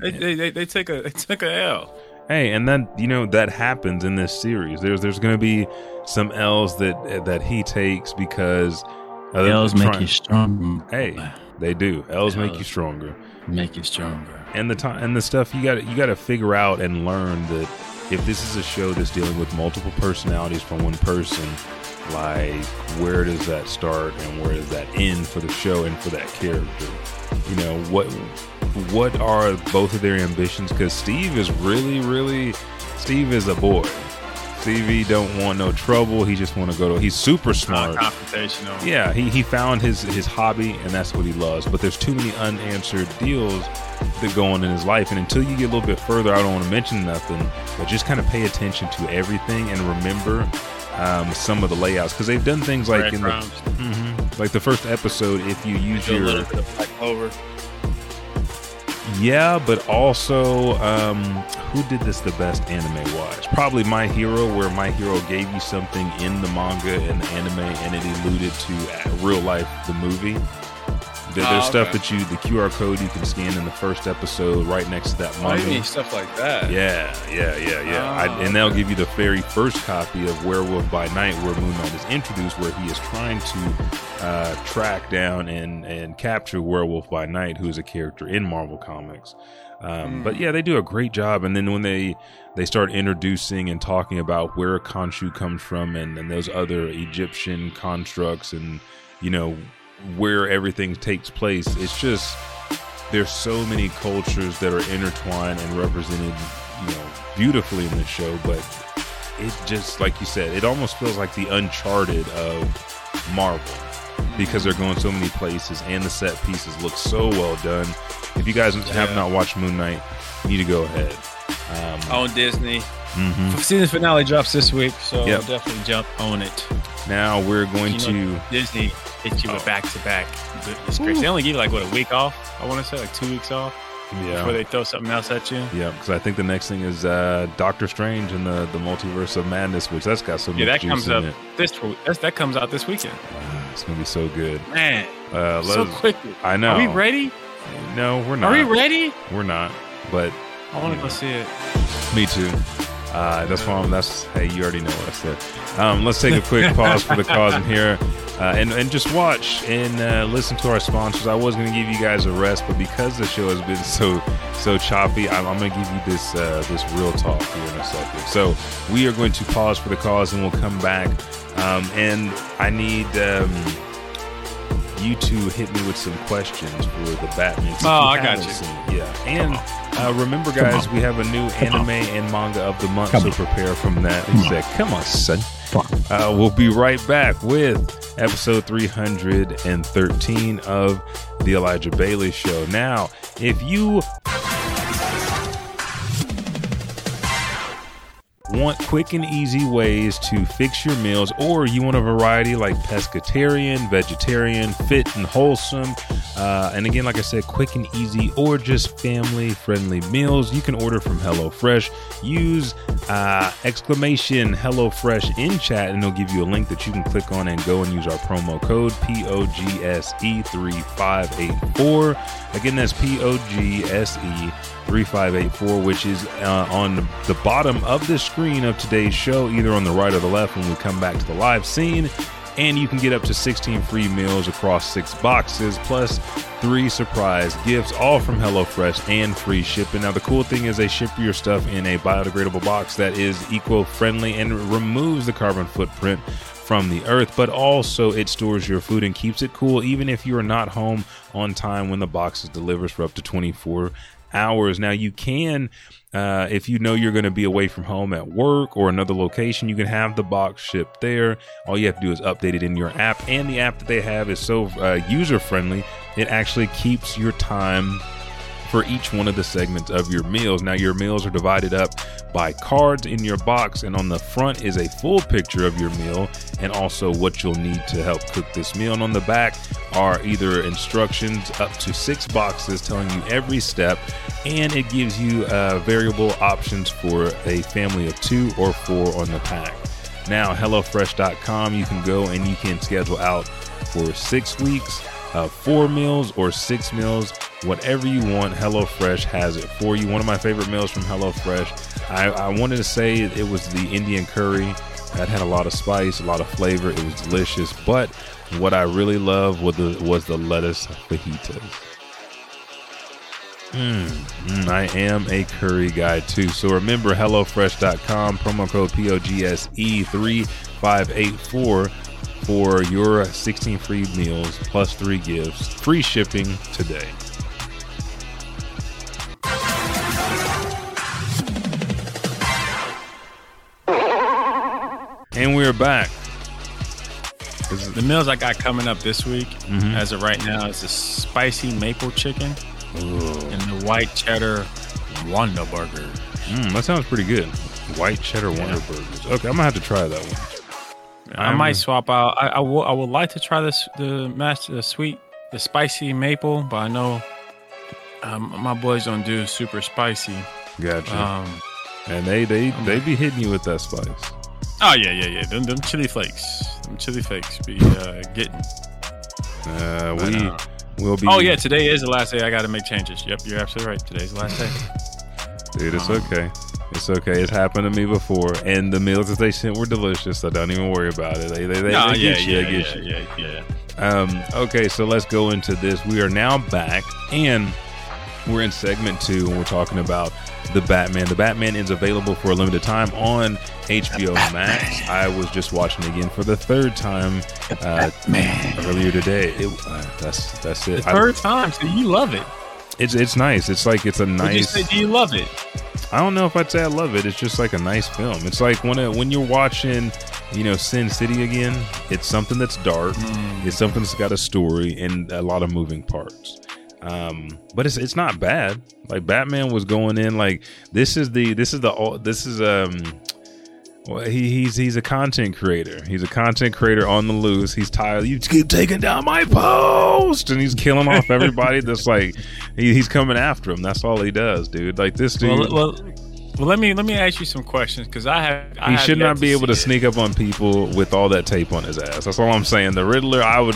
[SPEAKER 5] They, they, they, they took a they took a L.
[SPEAKER 4] Hey, and then you know that happens in this series. There's there's going to be some L's that that he takes because uh,
[SPEAKER 3] L's make you stronger.
[SPEAKER 4] Hey, they do. L's make you stronger.
[SPEAKER 3] Make you stronger.
[SPEAKER 4] and the time and the stuff you got you got to figure out and learn that if this is a show that's dealing with multiple personalities from one person like where does that start and where does that end for the show and for that character you know what what are both of their ambitions because steve is really really steve is a boy stevie don't want no trouble he just want to go to he's super smart
[SPEAKER 5] confrontational.
[SPEAKER 4] yeah, he, he found his his hobby and that's what he loves. But there's too many unanswered deals that go on in his life, and until you get a little bit further, I don't want to mention nothing. But just kind of pay attention to everything and remember um, some of the layouts because they've done things like in the. Mhm. like the first episode. If you use your
[SPEAKER 5] little
[SPEAKER 4] yeah, but also um, who did this the best anime wise? Probably My Hero, where My Hero gave you something in the manga and the anime, and it alluded to uh, real life the movie. There- There's
[SPEAKER 5] Oh,
[SPEAKER 4] stuff
[SPEAKER 5] okay.
[SPEAKER 4] that you, the QR code you can scan in the first episode, right next to that manga.
[SPEAKER 5] stuff like that.
[SPEAKER 4] Yeah, yeah, yeah, yeah.
[SPEAKER 5] Oh,
[SPEAKER 4] I, and they'll give you the very first copy of Werewolf by Night, where Moon Knight is introduced, where he is trying to uh, track down and and capture Werewolf by Night, who is a character in Marvel Comics. Um, But yeah, they do a great job. And then when they they start introducing and talking about where Khonshu comes from, and, and those other Egyptian constructs, and you know where everything takes place, it's just there's so many cultures that are intertwined and represented, you know, beautifully in this show. But it just, like you said, it almost feels like the Uncharted of Marvel because they're going so many places and the set pieces look so well done. If you guys have
[SPEAKER 5] Yeah.
[SPEAKER 4] not watched Moon Knight, you need to go ahead. Um,
[SPEAKER 5] On Disney.
[SPEAKER 4] Mhm.
[SPEAKER 5] Season finale drops this week, so
[SPEAKER 4] Yep.
[SPEAKER 5] definitely jump on it.
[SPEAKER 4] Now we're going
[SPEAKER 5] You
[SPEAKER 4] to.
[SPEAKER 5] Disney hits you
[SPEAKER 4] Oh.
[SPEAKER 5] with back to back. Goodness gracious. They only give you like what a week off. I want to say like two weeks off
[SPEAKER 4] yeah.
[SPEAKER 5] before they throw something else at you.
[SPEAKER 4] Yeah, because I think the next thing is uh, Doctor Strange and the, the Multiverse of Madness, which that's got so much
[SPEAKER 5] Yeah, that comes up
[SPEAKER 4] it.
[SPEAKER 5] this that comes out this weekend.
[SPEAKER 4] Ah, It's gonna be so good.
[SPEAKER 5] Man,
[SPEAKER 4] Uh,
[SPEAKER 5] so quickly.
[SPEAKER 4] I know.
[SPEAKER 5] Are we ready?
[SPEAKER 4] No, we're not.
[SPEAKER 5] Are we ready?
[SPEAKER 4] We're not. But
[SPEAKER 5] I want to go see it.
[SPEAKER 4] me too. Uh, that's why I'm. That's hey, you already know what I said. Um, let's take a quick pause for the cause in here, uh, and and just watch and uh, listen to our sponsors. I was going to give you guys a rest, but because the show has been so so choppy, I'm, I'm going to give you this uh, this real talk here in a second. So we are going to pause for the cause, and we'll come back. Um, and I need. Um, you two hit me with some questions for the Batman. since
[SPEAKER 5] Oh,
[SPEAKER 4] you
[SPEAKER 5] I got you.
[SPEAKER 4] seen. Yeah, and uh, remember, guys, we have a new anime and manga of the month,
[SPEAKER 2] Come
[SPEAKER 4] so
[SPEAKER 2] on.
[SPEAKER 4] prepare from that. He said, "Come on, son." Uh, we'll be right back with episode 313 of the Elijah Bailey Show. Now, if you want quick and easy ways to fix your meals, or you want a variety like pescatarian, vegetarian, fit and wholesome, uh, and again, like I said, quick and easy, or just family friendly meals, you can order from HelloFresh. Use uh, exclamation HelloFresh in chat, and they'll give you a link that you can click on and go and use our promo code POGSE3584. Again, that's POGSE. 3584, which is uh, on the bottom of the screen of today's show, either on the right or the left when we come back to the live scene. And you can get up to 16 free meals across six boxes, plus three surprise gifts, all from HelloFresh and free shipping. Now, the cool thing is they ship your stuff in a biodegradable box that is eco friendly and removes the carbon footprint from the earth, but also it stores your food and keeps it cool even if you are not home on time when the box is delivered for up to 24 hours. Now, you can, uh, if you know you're going to be away from home at work or another location, you can have the box shipped there. All you have to do is update it in your app, and the app that they have is so uh, user friendly, it actually keeps your time for each one of the segments of your meals. Now, your meals are divided up by cards in your box, and on the front is a full picture of your meal and also what you'll need to help cook this meal. And on the back are either instructions up to six boxes telling you every step, and it gives you uh, variable options for a family of two or four on the pack. Now, HelloFresh.com, you can go and you can schedule out for six weeks, uh, four meals, or six meals, whatever you want. HelloFresh has it for you. One of my favorite meals from HelloFresh, I, I wanted to say it was the Indian curry. That had a lot of spice, a lot of flavor. It was delicious. But what I really loved was the, was the lettuce fajitas. Mm, mm, I am a curry guy too. So remember HelloFresh.com, promo code POGSE3584 for your 16 free meals plus three gifts, free shipping today. And we're back.
[SPEAKER 5] The meals I got coming up this week, as of right now, is the spicy maple chicken and the white cheddar Wonder Burger.
[SPEAKER 4] Mm, that sounds pretty good. White cheddar Wonder Burgers. Okay, I'm gonna have to try that one.
[SPEAKER 5] I
[SPEAKER 4] I'm-
[SPEAKER 5] might swap out. I, I will. I would like to try this the the sweet the spicy maple, but I know um, my boys don't do super spicy.
[SPEAKER 4] Gotcha.
[SPEAKER 5] Um,
[SPEAKER 4] and they they they be hitting you with that spice.
[SPEAKER 5] oh yeah, yeah, yeah. Them, them chili flakes. Them chili flakes be uh, getting.
[SPEAKER 4] Uh, we
[SPEAKER 5] uh,
[SPEAKER 4] will be.
[SPEAKER 5] Oh yeah, today is the last day. I got to make changes. Yep, you're absolutely right. Today's the last day.
[SPEAKER 4] dude, it's
[SPEAKER 5] um,
[SPEAKER 4] okay. It's okay. It's happened to me before, and the meals that they sent were delicious. So don't even worry about it. They they, they,
[SPEAKER 5] Nah,
[SPEAKER 4] they
[SPEAKER 5] yeah,
[SPEAKER 4] get you.
[SPEAKER 5] yeah,
[SPEAKER 4] they get
[SPEAKER 5] yeah,
[SPEAKER 4] you.
[SPEAKER 5] yeah, yeah.
[SPEAKER 4] Um, okay, so let's go into this. We are now back, and we're in segment two, and we're talking about the Batman. The Batman is available for a limited time on HBO Max. I was just watching again for the third time uh, earlier today. It, uh, that's that's it.
[SPEAKER 5] The
[SPEAKER 4] I-
[SPEAKER 5] third time, so you love it.
[SPEAKER 4] it's it's nice. It's like it's a
[SPEAKER 5] Would you
[SPEAKER 4] nice.
[SPEAKER 5] say, do you love it?
[SPEAKER 4] I don't know if I'd say I love it. It's just like a nice film. It's like when it, when you're watching, you know, Sin City again. It's something that's dark. It's something that's got a story and a lot of moving parts. Um, but it's it's not bad. Like Batman was going in like this is the this is the this is um. Well, he, he's he's a content creator. He's a content creator on the loose. He's tired. You keep taking down my post, and he's killing off everybody. that's like he, he's coming after him. That's all he does, dude. Like this dude.
[SPEAKER 5] Well, well, well, let me let me ask you some questions because I have. I
[SPEAKER 4] he
[SPEAKER 5] have
[SPEAKER 4] should not be able to
[SPEAKER 5] it.
[SPEAKER 4] sneak up on people with all that tape on his ass. That's all I'm saying. The Riddler, I would.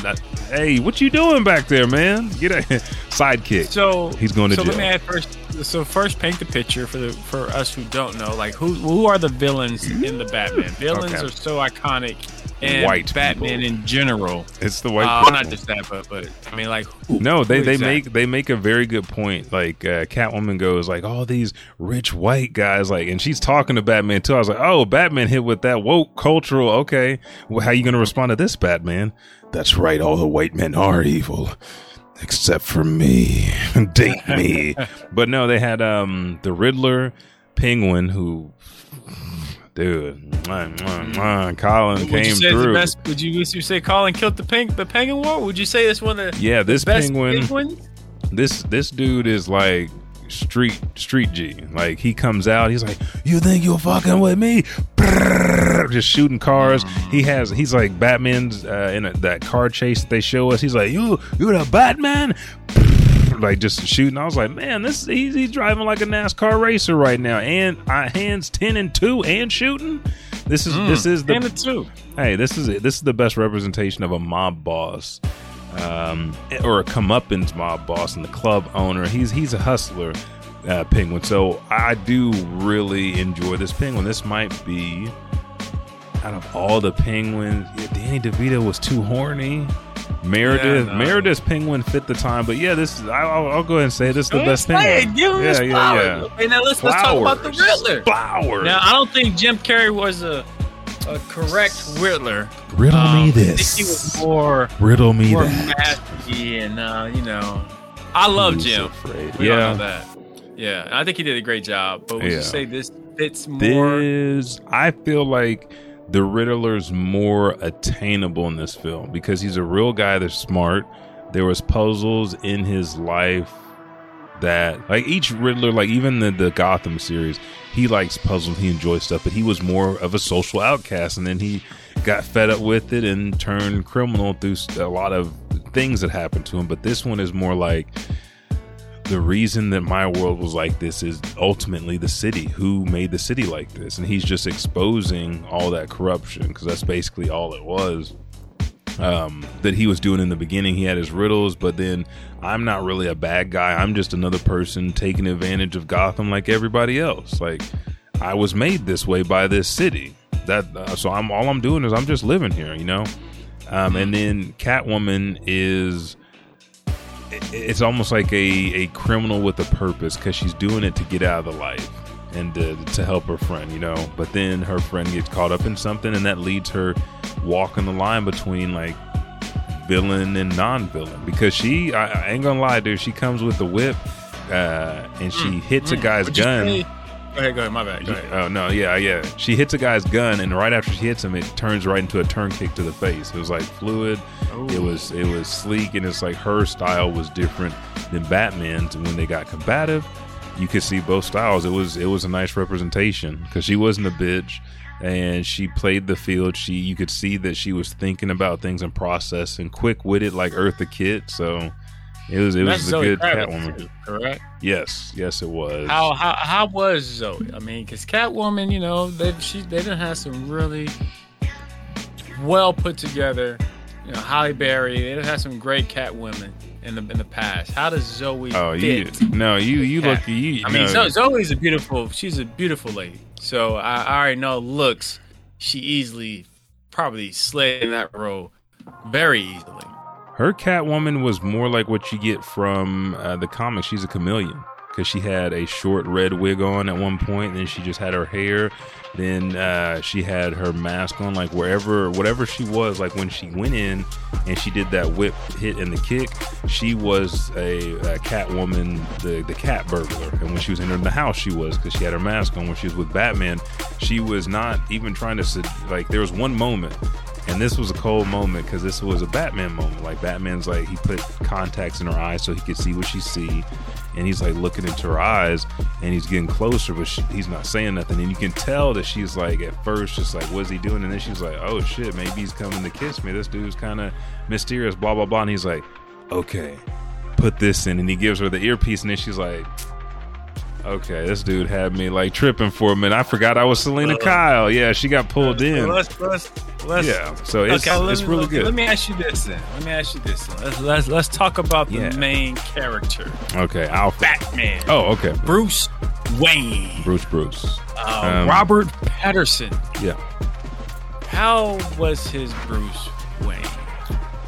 [SPEAKER 4] Hey, what you doing back there, man? Get a sidekick.
[SPEAKER 5] So
[SPEAKER 4] He's going to
[SPEAKER 5] so
[SPEAKER 4] jail.
[SPEAKER 5] let me ask first. So first, paint the picture for the for us who don't know. Like who who are the villains in the Batman? Villains
[SPEAKER 4] Okay.
[SPEAKER 5] are so iconic, and
[SPEAKER 4] White
[SPEAKER 5] Batman
[SPEAKER 4] people.
[SPEAKER 5] in general.
[SPEAKER 4] it's the white.
[SPEAKER 5] Uh,
[SPEAKER 4] people.
[SPEAKER 5] not just that, but but I mean like who,
[SPEAKER 4] No, they, they
[SPEAKER 5] exactly?
[SPEAKER 4] make they make a very good point. Like uh, Catwoman goes like all these rich white guys like, and she's talking to Batman too. I was like, oh, Batman hit with that woke cultural. Okay, well, how you gonna respond to this, Batman?
[SPEAKER 2] That's right, all the white men are evil. Except for me. Date me.
[SPEAKER 4] But no, they had um the Riddler, Penguin, who, dude, mwah, mwah, mwah, Colin
[SPEAKER 5] Would
[SPEAKER 4] came through.
[SPEAKER 5] the best? Would you would you say Colin killed the peng, the Penguin War? Would you say it's one of the
[SPEAKER 4] Yeah, this
[SPEAKER 5] best
[SPEAKER 4] penguin,
[SPEAKER 5] penguins?
[SPEAKER 4] this this dude is like street street G. Like he comes out, he's like, "You think you're fucking with me?" Brrr, Just shooting cars. He has he's like Batman's uh, in a, that car chase that they show us. He's like, "You you're the Batman." Like just shooting, I was like, man, this he's, he's driving like a NASCAR racer right now, and uh, hands ten and two, and shooting. This is this is the
[SPEAKER 5] And the two.
[SPEAKER 4] hey, this is it. This is the best representation of a mob boss, um, or a comeuppance mob boss and the club owner. He's he's a hustler, uh, penguin. So I do really enjoy this penguin. This might be out of all the penguins. Yeah, Danny DeVito was too horny. Meredith,
[SPEAKER 5] Yeah, no.
[SPEAKER 4] Meredith's penguin fit the time, but yeah, this is. I'll, I'll go ahead and say this is the best thing.
[SPEAKER 5] Hey,
[SPEAKER 4] penguin.
[SPEAKER 5] give him
[SPEAKER 4] yeah,
[SPEAKER 5] his
[SPEAKER 4] yeah,
[SPEAKER 5] flowers.
[SPEAKER 4] yeah.
[SPEAKER 5] Okay, now let's, let's talk about the Riddler.
[SPEAKER 4] Flowers.
[SPEAKER 5] Now, I don't think Jim Carrey was a, a correct Riddler.
[SPEAKER 2] Riddle
[SPEAKER 5] Um,
[SPEAKER 2] me
[SPEAKER 5] I think
[SPEAKER 2] this.
[SPEAKER 5] he was more,
[SPEAKER 2] Riddle me
[SPEAKER 5] more
[SPEAKER 2] that.
[SPEAKER 5] nasty and, uh, you know. I love
[SPEAKER 4] Who's
[SPEAKER 5] Jim.
[SPEAKER 4] afraid?
[SPEAKER 5] We
[SPEAKER 4] Yeah.
[SPEAKER 5] all know that. Yeah, I think he did a great job. But would
[SPEAKER 4] Yeah.
[SPEAKER 5] you say this fits more?
[SPEAKER 4] This, I feel like the Riddler's more attainable in this film because he's a real guy that's smart. There was puzzles in his life that like each Riddler, like even the the Gotham series, he likes puzzles, he enjoys stuff, but he was more of a social outcast, and then he got fed up with it and turned criminal through a lot of things that happened to him. But this one is more like the reason that my world was like this is ultimately the city who made the city like this. And he's just exposing all that corruption because that's basically all it was um, that he was doing in the beginning. He had his riddles but then i'm not really a bad guy. I'm just another person taking advantage of gotham like everybody else. Like i was made this way by this city. That uh, so i'm all i'm doing is i'm just living here you know? Um, and then catwoman is it's almost like a, a criminal with a purpose because she's doing it to get out of the life and to, to help her friend, you know. But then her friend gets caught up in something, and that leads her walking the line between like villain and non-villain. Because she, I, I ain't gonna lie, dude, she comes with the whip uh, and she mm, hits mm, a guy's gun.
[SPEAKER 5] Go ahead, go ahead. My bad. Go ahead. Oh
[SPEAKER 4] no, yeah, yeah. She hits a guy's gun, and right after she hits him, it turns right into a turn kick to the face. It was like fluid. Ooh. It was it was sleek, and it's like her style was different than Batman's. And when they got combative, you could see both styles. It was it was a nice representation because she wasn't a bitch, and she played the field. She you could see that she was thinking about things and process and quick witted like Eartha Kitt. So it was it was a Zoe good Kravitz Catwoman, too,
[SPEAKER 5] correct?
[SPEAKER 4] Yes, yes, it was.
[SPEAKER 5] How how how was Zoe? I mean, because Catwoman, you know, they she they didn't have some really well put together. You know, Halle Berry. They didn't have some great Catwomen in the in the past. How does Zoe?
[SPEAKER 4] Oh, you no, you you Cat? look you.
[SPEAKER 5] I mean, no. Zoe's a beautiful. She's a beautiful lady. So I, I already know looks. She easily probably slid in that role very easily.
[SPEAKER 4] Her Catwoman was more like what you get from uh, the comics. She's a chameleon because she had a short red wig on at one point, and then she just had her hair. Then uh, she had her mask on, like wherever, whatever she was. Like when she went in and she did that whip hit and the kick, she was a, a Catwoman, the the cat burglar. And when she was entering the house, she was because she had her mask on. When she was with Batman, she was not even trying to like. There was one moment and this was a cold moment because this was a Batman moment. Like Batman's like he put contacts in her eyes so he could see what she see, and he's like looking into her eyes, and he's getting closer, but she, he's not saying nothing. And you can tell that she's like at first just like, what's he doing? And then she's like, oh shit, maybe he's coming to kiss me. This dude's kind of mysterious, blah blah blah. And he's like, okay, put this in, and he gives her the earpiece, and then she's like Okay, this dude had me like tripping for a minute. I forgot I was Selina uh, Kyle. Yeah, she got pulled in.
[SPEAKER 5] Let's, let's, let's,
[SPEAKER 4] yeah, so it's, okay, it's
[SPEAKER 5] me,
[SPEAKER 4] really good.
[SPEAKER 5] Let me ask you this then. Let me ask you this. Then. Let's let's, let's talk about the yeah. main character.
[SPEAKER 4] Okay, Alfred.
[SPEAKER 5] Batman.
[SPEAKER 4] Oh, okay.
[SPEAKER 5] Bruce Wayne.
[SPEAKER 4] Bruce Bruce.
[SPEAKER 5] Uh, um, Robert Pattinson.
[SPEAKER 4] Yeah.
[SPEAKER 5] How was his Bruce Wayne?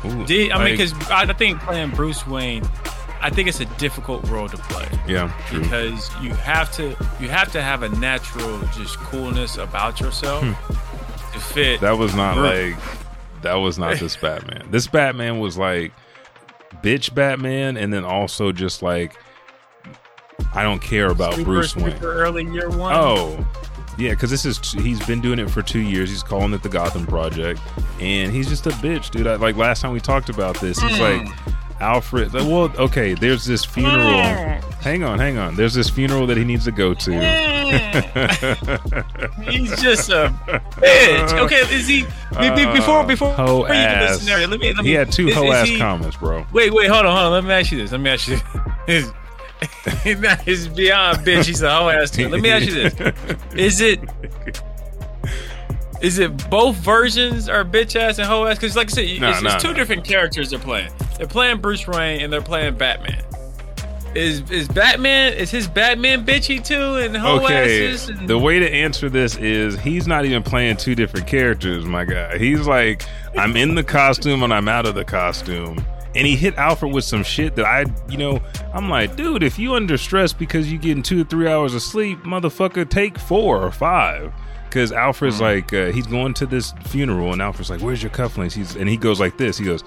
[SPEAKER 5] Ooh, Did, I like, mean, because I think playing Bruce Wayne I think it's a difficult role to play.
[SPEAKER 4] Yeah,
[SPEAKER 5] true. because you have to you have to have a natural just coolness about yourself hmm. to fit.
[SPEAKER 4] That was not like that was not this Batman. This Batman was like bitch Batman, and then also just like I don't care about
[SPEAKER 5] super,
[SPEAKER 4] Bruce Wayne.
[SPEAKER 5] early year one.
[SPEAKER 4] Oh, yeah, because this is he's been doing it for two years. He's calling it the Gotham Project, and he's just a bitch, dude. I, like last time we talked about this, he's mm. like Alfred. Well, okay. There's this funeral. hang on, hang on. There's this funeral that he needs to go to.
[SPEAKER 5] He's just a bitch. Okay, is he? Uh, before
[SPEAKER 4] before before you get this scenario, let me, let me. He had two is, ho is ass he, comments, bro.
[SPEAKER 5] Wait, wait, hold on, hold on. Let me ask you this. Let me ask you. This. He's beyond bitch. He's a hoe ass. Too. Let me ask you this: Is it is it both versions are bitch ass and hoe ass? Because like I said, nah, it's, nah, it's two nah. different characters they're playing. They're playing Bruce Wayne and they're playing Batman. Is is Batman is his Batman bitchy too and hoe okay. asses? And-
[SPEAKER 4] the way to answer this is he's not even playing two different characters, my guy. He's like, I'm in the costume and I'm out of the costume. And he hit Alfred with some shit that I, you know, I'm like, dude, if you under stress because you getting two or three hours of sleep, motherfucker, take four or five because Alfred's mm-hmm. like uh, he's going to this funeral, and Alfred's like, "Where's your cufflinks?" He's and he goes like this. He goes,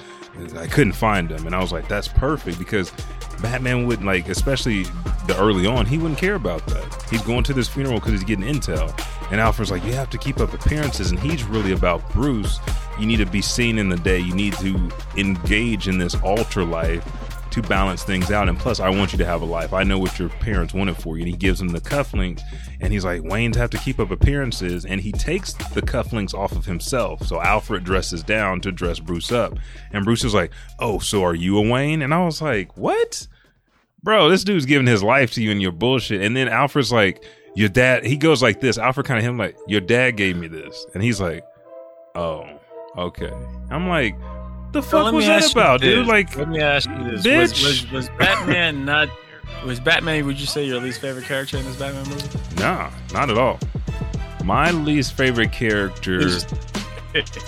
[SPEAKER 4] "I couldn't find them," and I was like, "That's perfect," because Batman wouldn't like, especially the early on, he wouldn't care about that. He's going to this funeral because he's getting intel, and Alfred's like, "You have to keep up appearances," and he's really about Bruce. You need to be seen in the day. You need to engage in this alter life to balance things out. And plus, I want you to have a life. I know what your parents wanted for you. And he gives him the cufflinks, and he's like, Wayne's have to keep up appearances, and he takes the cufflinks off of himself. So Alfred dresses down to dress Bruce up, and Bruce is like, "Oh, so are you a Wayne?" And I was like, "What?" Bro, this dude's giving his life to you and your bullshit. And then Alfred's like, your dad, he goes like this. Alfred kind of him like, your dad gave me this. And he's like, oh, okay. I'm like, the fuck
[SPEAKER 5] let
[SPEAKER 4] was that about, dude? Like,
[SPEAKER 5] let me ask you this:
[SPEAKER 4] bitch.
[SPEAKER 5] Was, was, was Batman not? Was Batman? Would you say your least favorite character in this Batman movie?
[SPEAKER 4] nah, not at all. My least favorite character.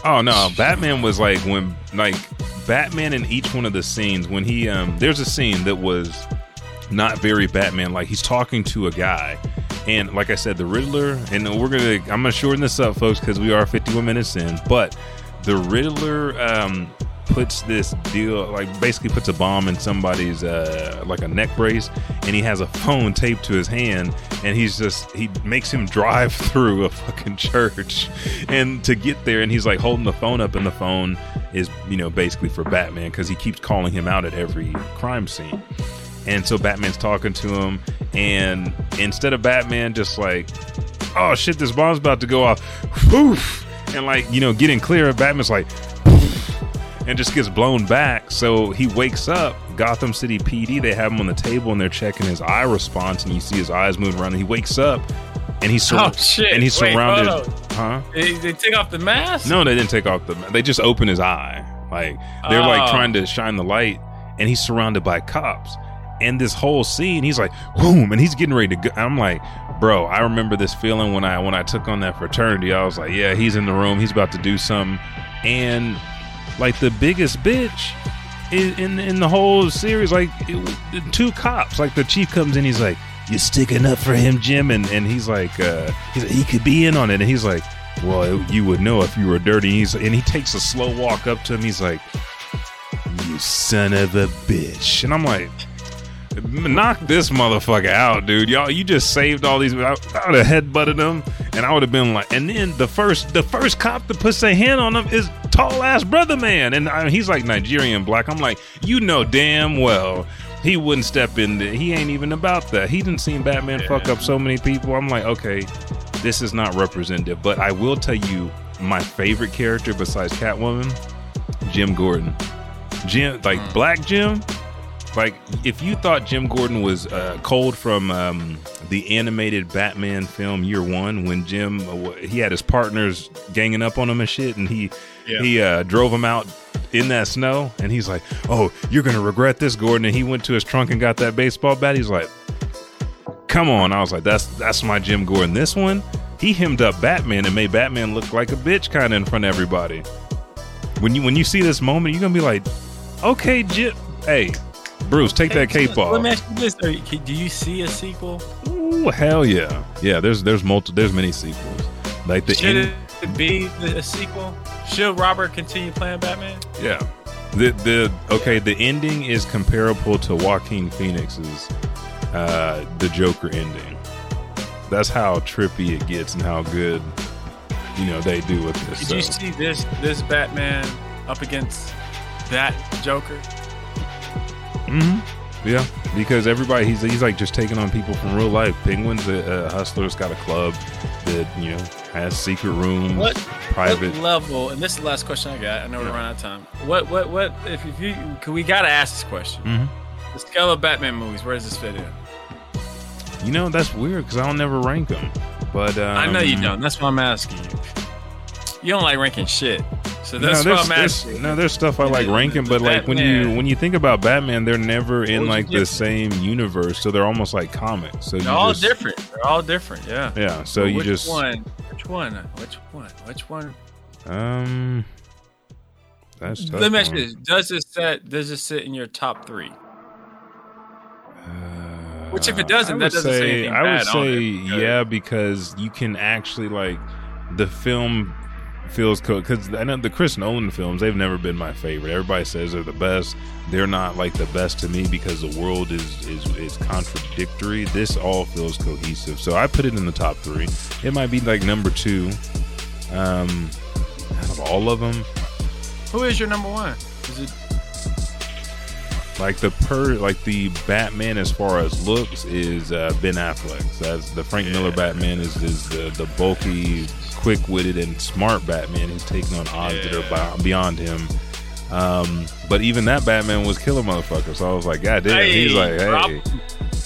[SPEAKER 4] Oh no, Batman was like when like Batman in each one of the scenes when he um there's a scene that was not very Batman like he's talking to a guy and like I said the Riddler and we're to I'm to shorten this up folks cuz we are 51 minutes in but the Riddler um puts this deal like basically puts a bomb in somebody's uh like a neck brace and he has a phone taped to his hand and he's just he makes him drive through a fucking church. And to get there and he's like holding the phone up and the phone is you know basically for Batman because he keeps calling him out at every crime scene. And so Batman's talking to him and instead of Batman just like oh shit this bomb's about to go off. Woof! and like you know getting clear of Batman's like and just gets blown back. So he wakes up. Gotham City PD, they have him on the table and they're checking his eye response, and you see his eyes moving around. And he wakes up, and he's sur-
[SPEAKER 5] Oh, shit.
[SPEAKER 4] and he's
[SPEAKER 5] Wait,
[SPEAKER 4] surrounded. huh?
[SPEAKER 5] They, they take off the mask.
[SPEAKER 4] No, they didn't take off the. They just open his eye. Like they're like
[SPEAKER 5] Oh.
[SPEAKER 4] trying to shine the light, and he's surrounded by cops. And this whole scene, he's like, boom, and he's getting ready to go. I'm like, bro, I remember this feeling when I when I took on that fraternity. I was like, yeah, he's in the room, he's about to do something, and like the biggest bitch in in, in the whole series, like it, two cops. Like the chief comes in, he's like, "You sticking up for him, Jim?" And and he's like, uh, he's like, he could be in on it, and he's like, "Well, you would know if you were dirty." And he's and he takes a slow walk up to him. He's like, "You son of a bitch," and I'm like. Knock this motherfucker out, dude. Y'all, you just saved all these. I, I would have headbutted him, and I would have been like. And then the first, the first cop that puts a hand on him is tall ass brother man, and I, he's like Nigerian black. I'm like, you know damn well he wouldn't step in there. He ain't even about that. He didn't see Batman fuck up so many people. I'm like, okay, this is not representative. But I will tell you, my favorite character besides Catwoman, Jim Gordon. Jim, like Black Jim, like if you thought Jim Gordon was uh, cold from um, the animated Batman film Year One, when Jim uh, he had his partners ganging up on him and shit, and he
[SPEAKER 5] Yeah.
[SPEAKER 4] he uh, drove him out in that snow, and he's like, "Oh, you're gonna regret this, Gordon." And he went to his trunk and got that baseball bat. He's like, "Come on!" I was like, "That's that's my Jim Gordon." This one, he hemmed up Batman and made Batman look like a bitch, kind of in front of everybody. When you when you see this moment, you're gonna be like, "Okay, Jim, hey." Bruce, take that cape off.
[SPEAKER 5] Let
[SPEAKER 4] off.
[SPEAKER 5] me ask you this: Do you see a sequel?
[SPEAKER 4] Ooh, hell yeah, yeah. There's there's multi there's many sequels. Like the
[SPEAKER 5] Should
[SPEAKER 4] end,
[SPEAKER 5] it be the- a sequel? Should Robert continue playing Batman?
[SPEAKER 4] yeah. The the okay. The ending is comparable to Joaquin Phoenix's uh, the Joker ending. That's how trippy it gets and how good you know they do with this.
[SPEAKER 5] Did
[SPEAKER 4] so.
[SPEAKER 5] you see this this Batman up against that Joker?
[SPEAKER 4] hmm Yeah, because everybody he's he's like just taking on people from real life. Penguin's a, a hustler's got a club that you know has secret rooms,
[SPEAKER 5] What-
[SPEAKER 4] private.
[SPEAKER 5] What level? And this is the last question I got. I know we're running out of time. What what what? If, if you, cause we gotta ask this question.
[SPEAKER 4] Mhm.
[SPEAKER 5] The scale of Batman movies. Where does this fit in?
[SPEAKER 4] You know that's weird because I don't never rank them. But um,
[SPEAKER 5] I know you don't. That's why I'm asking you. You don't like ranking shit. So
[SPEAKER 4] No, there's, there's- no, there's stuff I like ranking, but like when you when you think about Batman, they're never in like the same universe, so they're almost like comics. So
[SPEAKER 5] They're all
[SPEAKER 4] just,
[SPEAKER 5] different. They're all different. Yeah.
[SPEAKER 4] Yeah, so you
[SPEAKER 5] which
[SPEAKER 4] just
[SPEAKER 5] one? Which one? Which one? Which one?
[SPEAKER 4] um. That's tough
[SPEAKER 5] Let me ask you this: Does this set? Does this sit in your top three? Which, if it doesn't, that doesn't say
[SPEAKER 4] say,
[SPEAKER 5] anything
[SPEAKER 4] I would say yeah, because you can actually like the film feels cool because I know the Chris Nolan films they've never been my favorite. Everybody says they're the best. They're not like the best to me because the world is is is contradictory. This all feels cohesive, so I put it in the top three. It might be like number two. Um, out of all of them,
[SPEAKER 5] Who is your number one? Is it?
[SPEAKER 4] Like the per like the Batman as far as looks is uh, Ben Affleck. That's the Frank Miller Batman is is the the bulky, quick witted, and smart Batman who's taking on odds that are beyond him. Um, but even that Batman was killing motherfuckers. So I was like, God damn.
[SPEAKER 5] Hey,
[SPEAKER 4] He's like, hey,
[SPEAKER 5] Rob-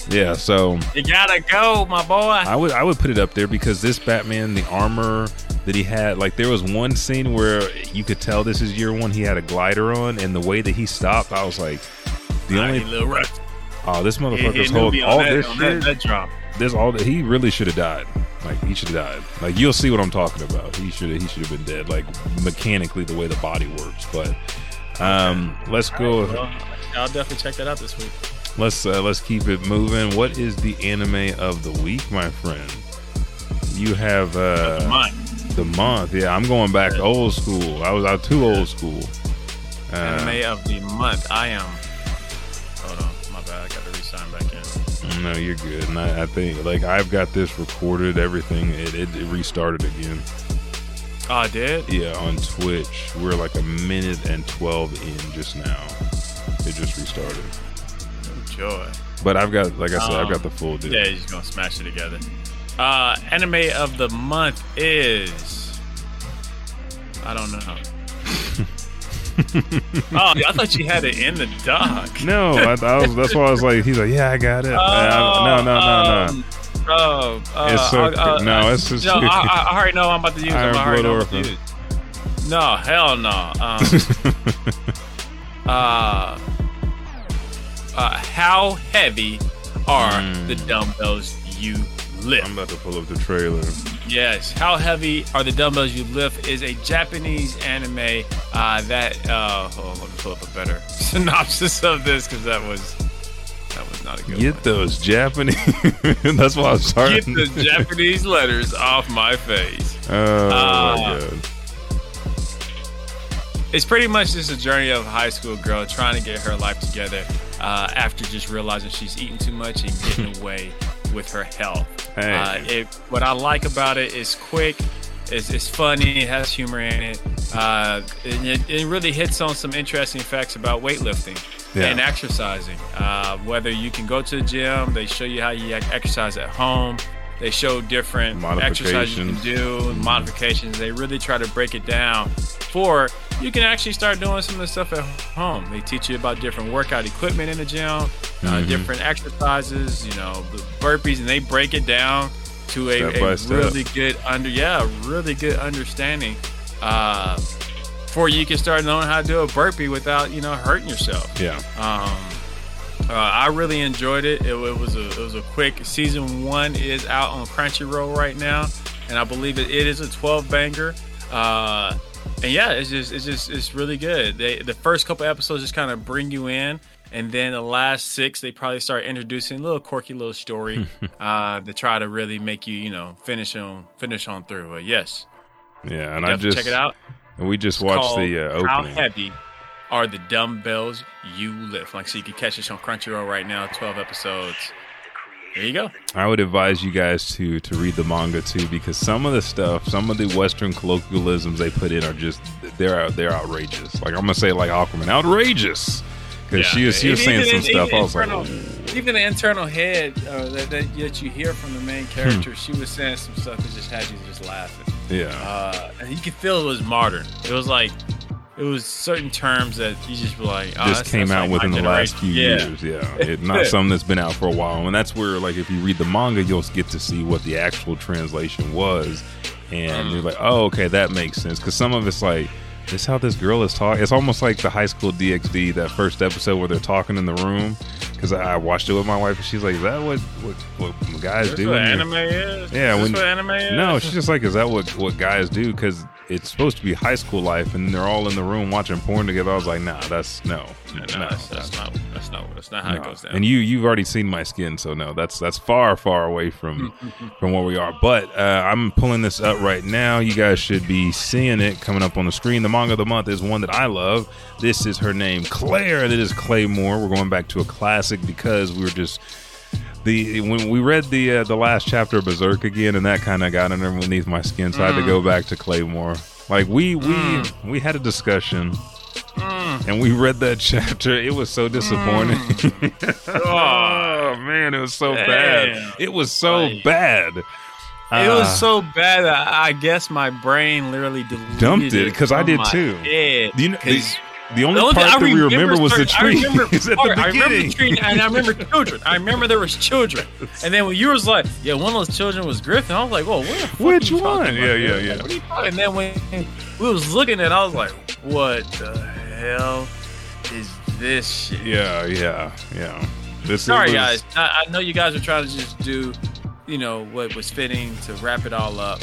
[SPEAKER 4] yeah. So
[SPEAKER 5] You gotta go, my boy.
[SPEAKER 4] I would I would put it up there because this Batman, the armor that he had, like there was one scene where you could tell this is year one. He had a glider on, and the way that he stopped, I was like, the only
[SPEAKER 5] he a little rough.
[SPEAKER 4] oh this
[SPEAKER 5] He- he
[SPEAKER 4] motherfucker's holding all
[SPEAKER 5] that-
[SPEAKER 4] this shit.
[SPEAKER 5] That, that
[SPEAKER 4] all that he really should have died. Like he should have died. Like you'll see what I'm talking about. He should he should have been dead. Like mechanically the way the body works. But um, let's go.
[SPEAKER 5] Well, I'll definitely check that out this week.
[SPEAKER 4] Let's uh, let's keep it moving. What is the anime of the week, my friend? You have uh,
[SPEAKER 5] Mine.
[SPEAKER 4] the month. Yeah, I'm going back to old school. I was out too old school. Uh,
[SPEAKER 5] Anime of the month. I am. I got to re-sign back in.
[SPEAKER 4] no, you're good. And I, I think like I've got this recorded. Everything it, it, it restarted again.
[SPEAKER 5] Oh, I did.
[SPEAKER 4] Yeah, on Twitch. We're like a minute and twelve in just now. It just restarted.
[SPEAKER 5] Oh joy.
[SPEAKER 4] But I've got, like I said, I've
[SPEAKER 5] Um,
[SPEAKER 4] got the full deal.
[SPEAKER 5] Yeah, you're just gonna smash it together. Uh, anime of the month is. I don't know. oh, I thought you had it in the doc.
[SPEAKER 4] No, I, I was. That's why I was like, he's like, yeah, I got it. Uh, no, no, no, no.
[SPEAKER 5] um, Oh, uh,
[SPEAKER 4] It's so-
[SPEAKER 5] uh, uh,
[SPEAKER 4] no, it's just-
[SPEAKER 5] no. I, I, I already know I'm about to use.
[SPEAKER 4] Iron
[SPEAKER 5] I'm already use. No, hell no. Um, uh, uh, how heavy are
[SPEAKER 4] Mm.
[SPEAKER 5] the dumbbells you lift?
[SPEAKER 4] I'm about to pull up the trailer.
[SPEAKER 5] Yes, How Heavy Are the Dumbbells You Lift is a Japanese anime uh, that. Uh, on, let me pull up a better synopsis of this because that was that was not a good
[SPEAKER 4] Get
[SPEAKER 5] one.
[SPEAKER 4] those Japanese. that's why I'm sorry.
[SPEAKER 5] Get the Japanese letters off my face.
[SPEAKER 4] Oh my
[SPEAKER 5] Uh,
[SPEAKER 4] god.
[SPEAKER 5] It's pretty much just a journey of a high school girl trying to get her life together uh, after just realizing she's eating too much and getting away with her health.
[SPEAKER 4] Hey.
[SPEAKER 5] Uh, it, what I like about it is quick. It's, it's funny. It has humor in it. Uh, and it. It really hits on some interesting facts about weightlifting
[SPEAKER 4] Yeah.
[SPEAKER 5] and exercising. Uh, whether you can go to the gym, they show you how you exercise at home. They show different exercises you can do, modifications. They really try to break it down for you can actually start doing some of the stuff at home. They teach you about different workout equipment in the gym, uh,
[SPEAKER 4] Mhm.
[SPEAKER 5] different exercises, you know, the burpees, and they break it down to a, a really good under yeah, really good understanding. Uh, for you can start knowing how to do a burpee without you know hurting yourself.
[SPEAKER 4] Yeah.
[SPEAKER 5] Um, uh, I really enjoyed it. It, it was a it was a quick season one is out on Crunchyroll right now, and I believe it, it is a 12 banger. Uh, and yeah, it's just it's just it's really good. They the first couple episodes just kind of bring you in, and then the last six they probably start introducing a little quirky little story uh, to try to really make you you know finish on finish on through. But yes,
[SPEAKER 4] Yeah. And I just
[SPEAKER 5] check it out.
[SPEAKER 4] And we just watched the uh,
[SPEAKER 5] How
[SPEAKER 4] opening.
[SPEAKER 5] heavy are the dumbbells you lift? Like, so you can catch this on Crunchyroll right now, 12 episodes. There you go.
[SPEAKER 4] I would advise you guys to to read the manga too because some of the stuff, some of the Western colloquialisms they put in are just they're out they're outrageous. Like I'm gonna say like Aquaman, outrageous because she was she was saying
[SPEAKER 5] Even-
[SPEAKER 4] some stuff.
[SPEAKER 5] even
[SPEAKER 4] I was like,
[SPEAKER 5] internal- even the internal head uh, that, that, that you hear from the main
[SPEAKER 4] Hmm.
[SPEAKER 5] character, she was saying some stuff that just had you just laughing.
[SPEAKER 4] yeah,
[SPEAKER 5] Uh, and you could feel it was modern. It was like, it was certain terms that you just were like, oh,
[SPEAKER 4] just came out
[SPEAKER 5] like
[SPEAKER 4] within the last few
[SPEAKER 5] generation.
[SPEAKER 4] years. Yeah, it, not something that's been out for a while. And that's where like if you read the manga, you'll get to see what the actual translation was, and
[SPEAKER 5] Mm.
[SPEAKER 4] you're like, oh, okay, that makes sense. Because some of it's like. This how this girl is talking. It's almost like the high school DxD that first episode where they're talking in the room. Because I watched it with my wife, and she's like, "Is that what what, what guys
[SPEAKER 5] That's
[SPEAKER 4] do?"
[SPEAKER 5] what anime is?
[SPEAKER 4] Yeah,
[SPEAKER 5] Is
[SPEAKER 4] when-
[SPEAKER 5] what anime is?
[SPEAKER 4] No, she's just like, is that what what guys do? Because it's supposed to be high school life, and they're all in the room watching porn together. I was like, nah, that's no,
[SPEAKER 5] No,
[SPEAKER 4] no,
[SPEAKER 5] that's, that's not. That's not. That's not how
[SPEAKER 4] no.
[SPEAKER 5] it goes down.
[SPEAKER 4] And you you've already seen my skin, so no, that's that's far far away from from where we are. But uh, I'm pulling this up right now. You guys should be seeing it coming up on the screen. The manga of the month is one that I love. This is her name, Claire, and it is Claymore. We're going back to a classic because we were just the when we read the uh, the last chapter of Berserk again, and that kind of got underneath my skin, so I had to go back to Claymore. Like we we we had a discussion and we read that chapter. It was so disappointing. oh man, it was so bad. It was so bad.
[SPEAKER 5] it
[SPEAKER 4] Uh,
[SPEAKER 5] was so bad that I guess my brain literally deleted
[SPEAKER 4] Dumped it, 'cause I
[SPEAKER 5] from
[SPEAKER 4] did
[SPEAKER 5] my
[SPEAKER 4] too.
[SPEAKER 5] head.
[SPEAKER 4] You know,
[SPEAKER 5] 'Cause
[SPEAKER 4] the only
[SPEAKER 5] the
[SPEAKER 4] part that we remember was the tree.
[SPEAKER 5] I remember, part-
[SPEAKER 4] the
[SPEAKER 5] I remember the tree, and I remember children. I remember there was children, and then when you was like, "Yeah, one of those children was Griffith," I was like, "Whoa, what the fuck
[SPEAKER 4] Which
[SPEAKER 5] are you
[SPEAKER 4] one? Yeah, yeah, yeah.
[SPEAKER 5] What are you talking? And then when we was looking at, it, I was like, "What the hell is this shit?"
[SPEAKER 4] Yeah, yeah, yeah. This,
[SPEAKER 5] Sorry,
[SPEAKER 4] was-
[SPEAKER 5] guys. I, I know you guys were trying to just do, you know, what was fitting to wrap it all up.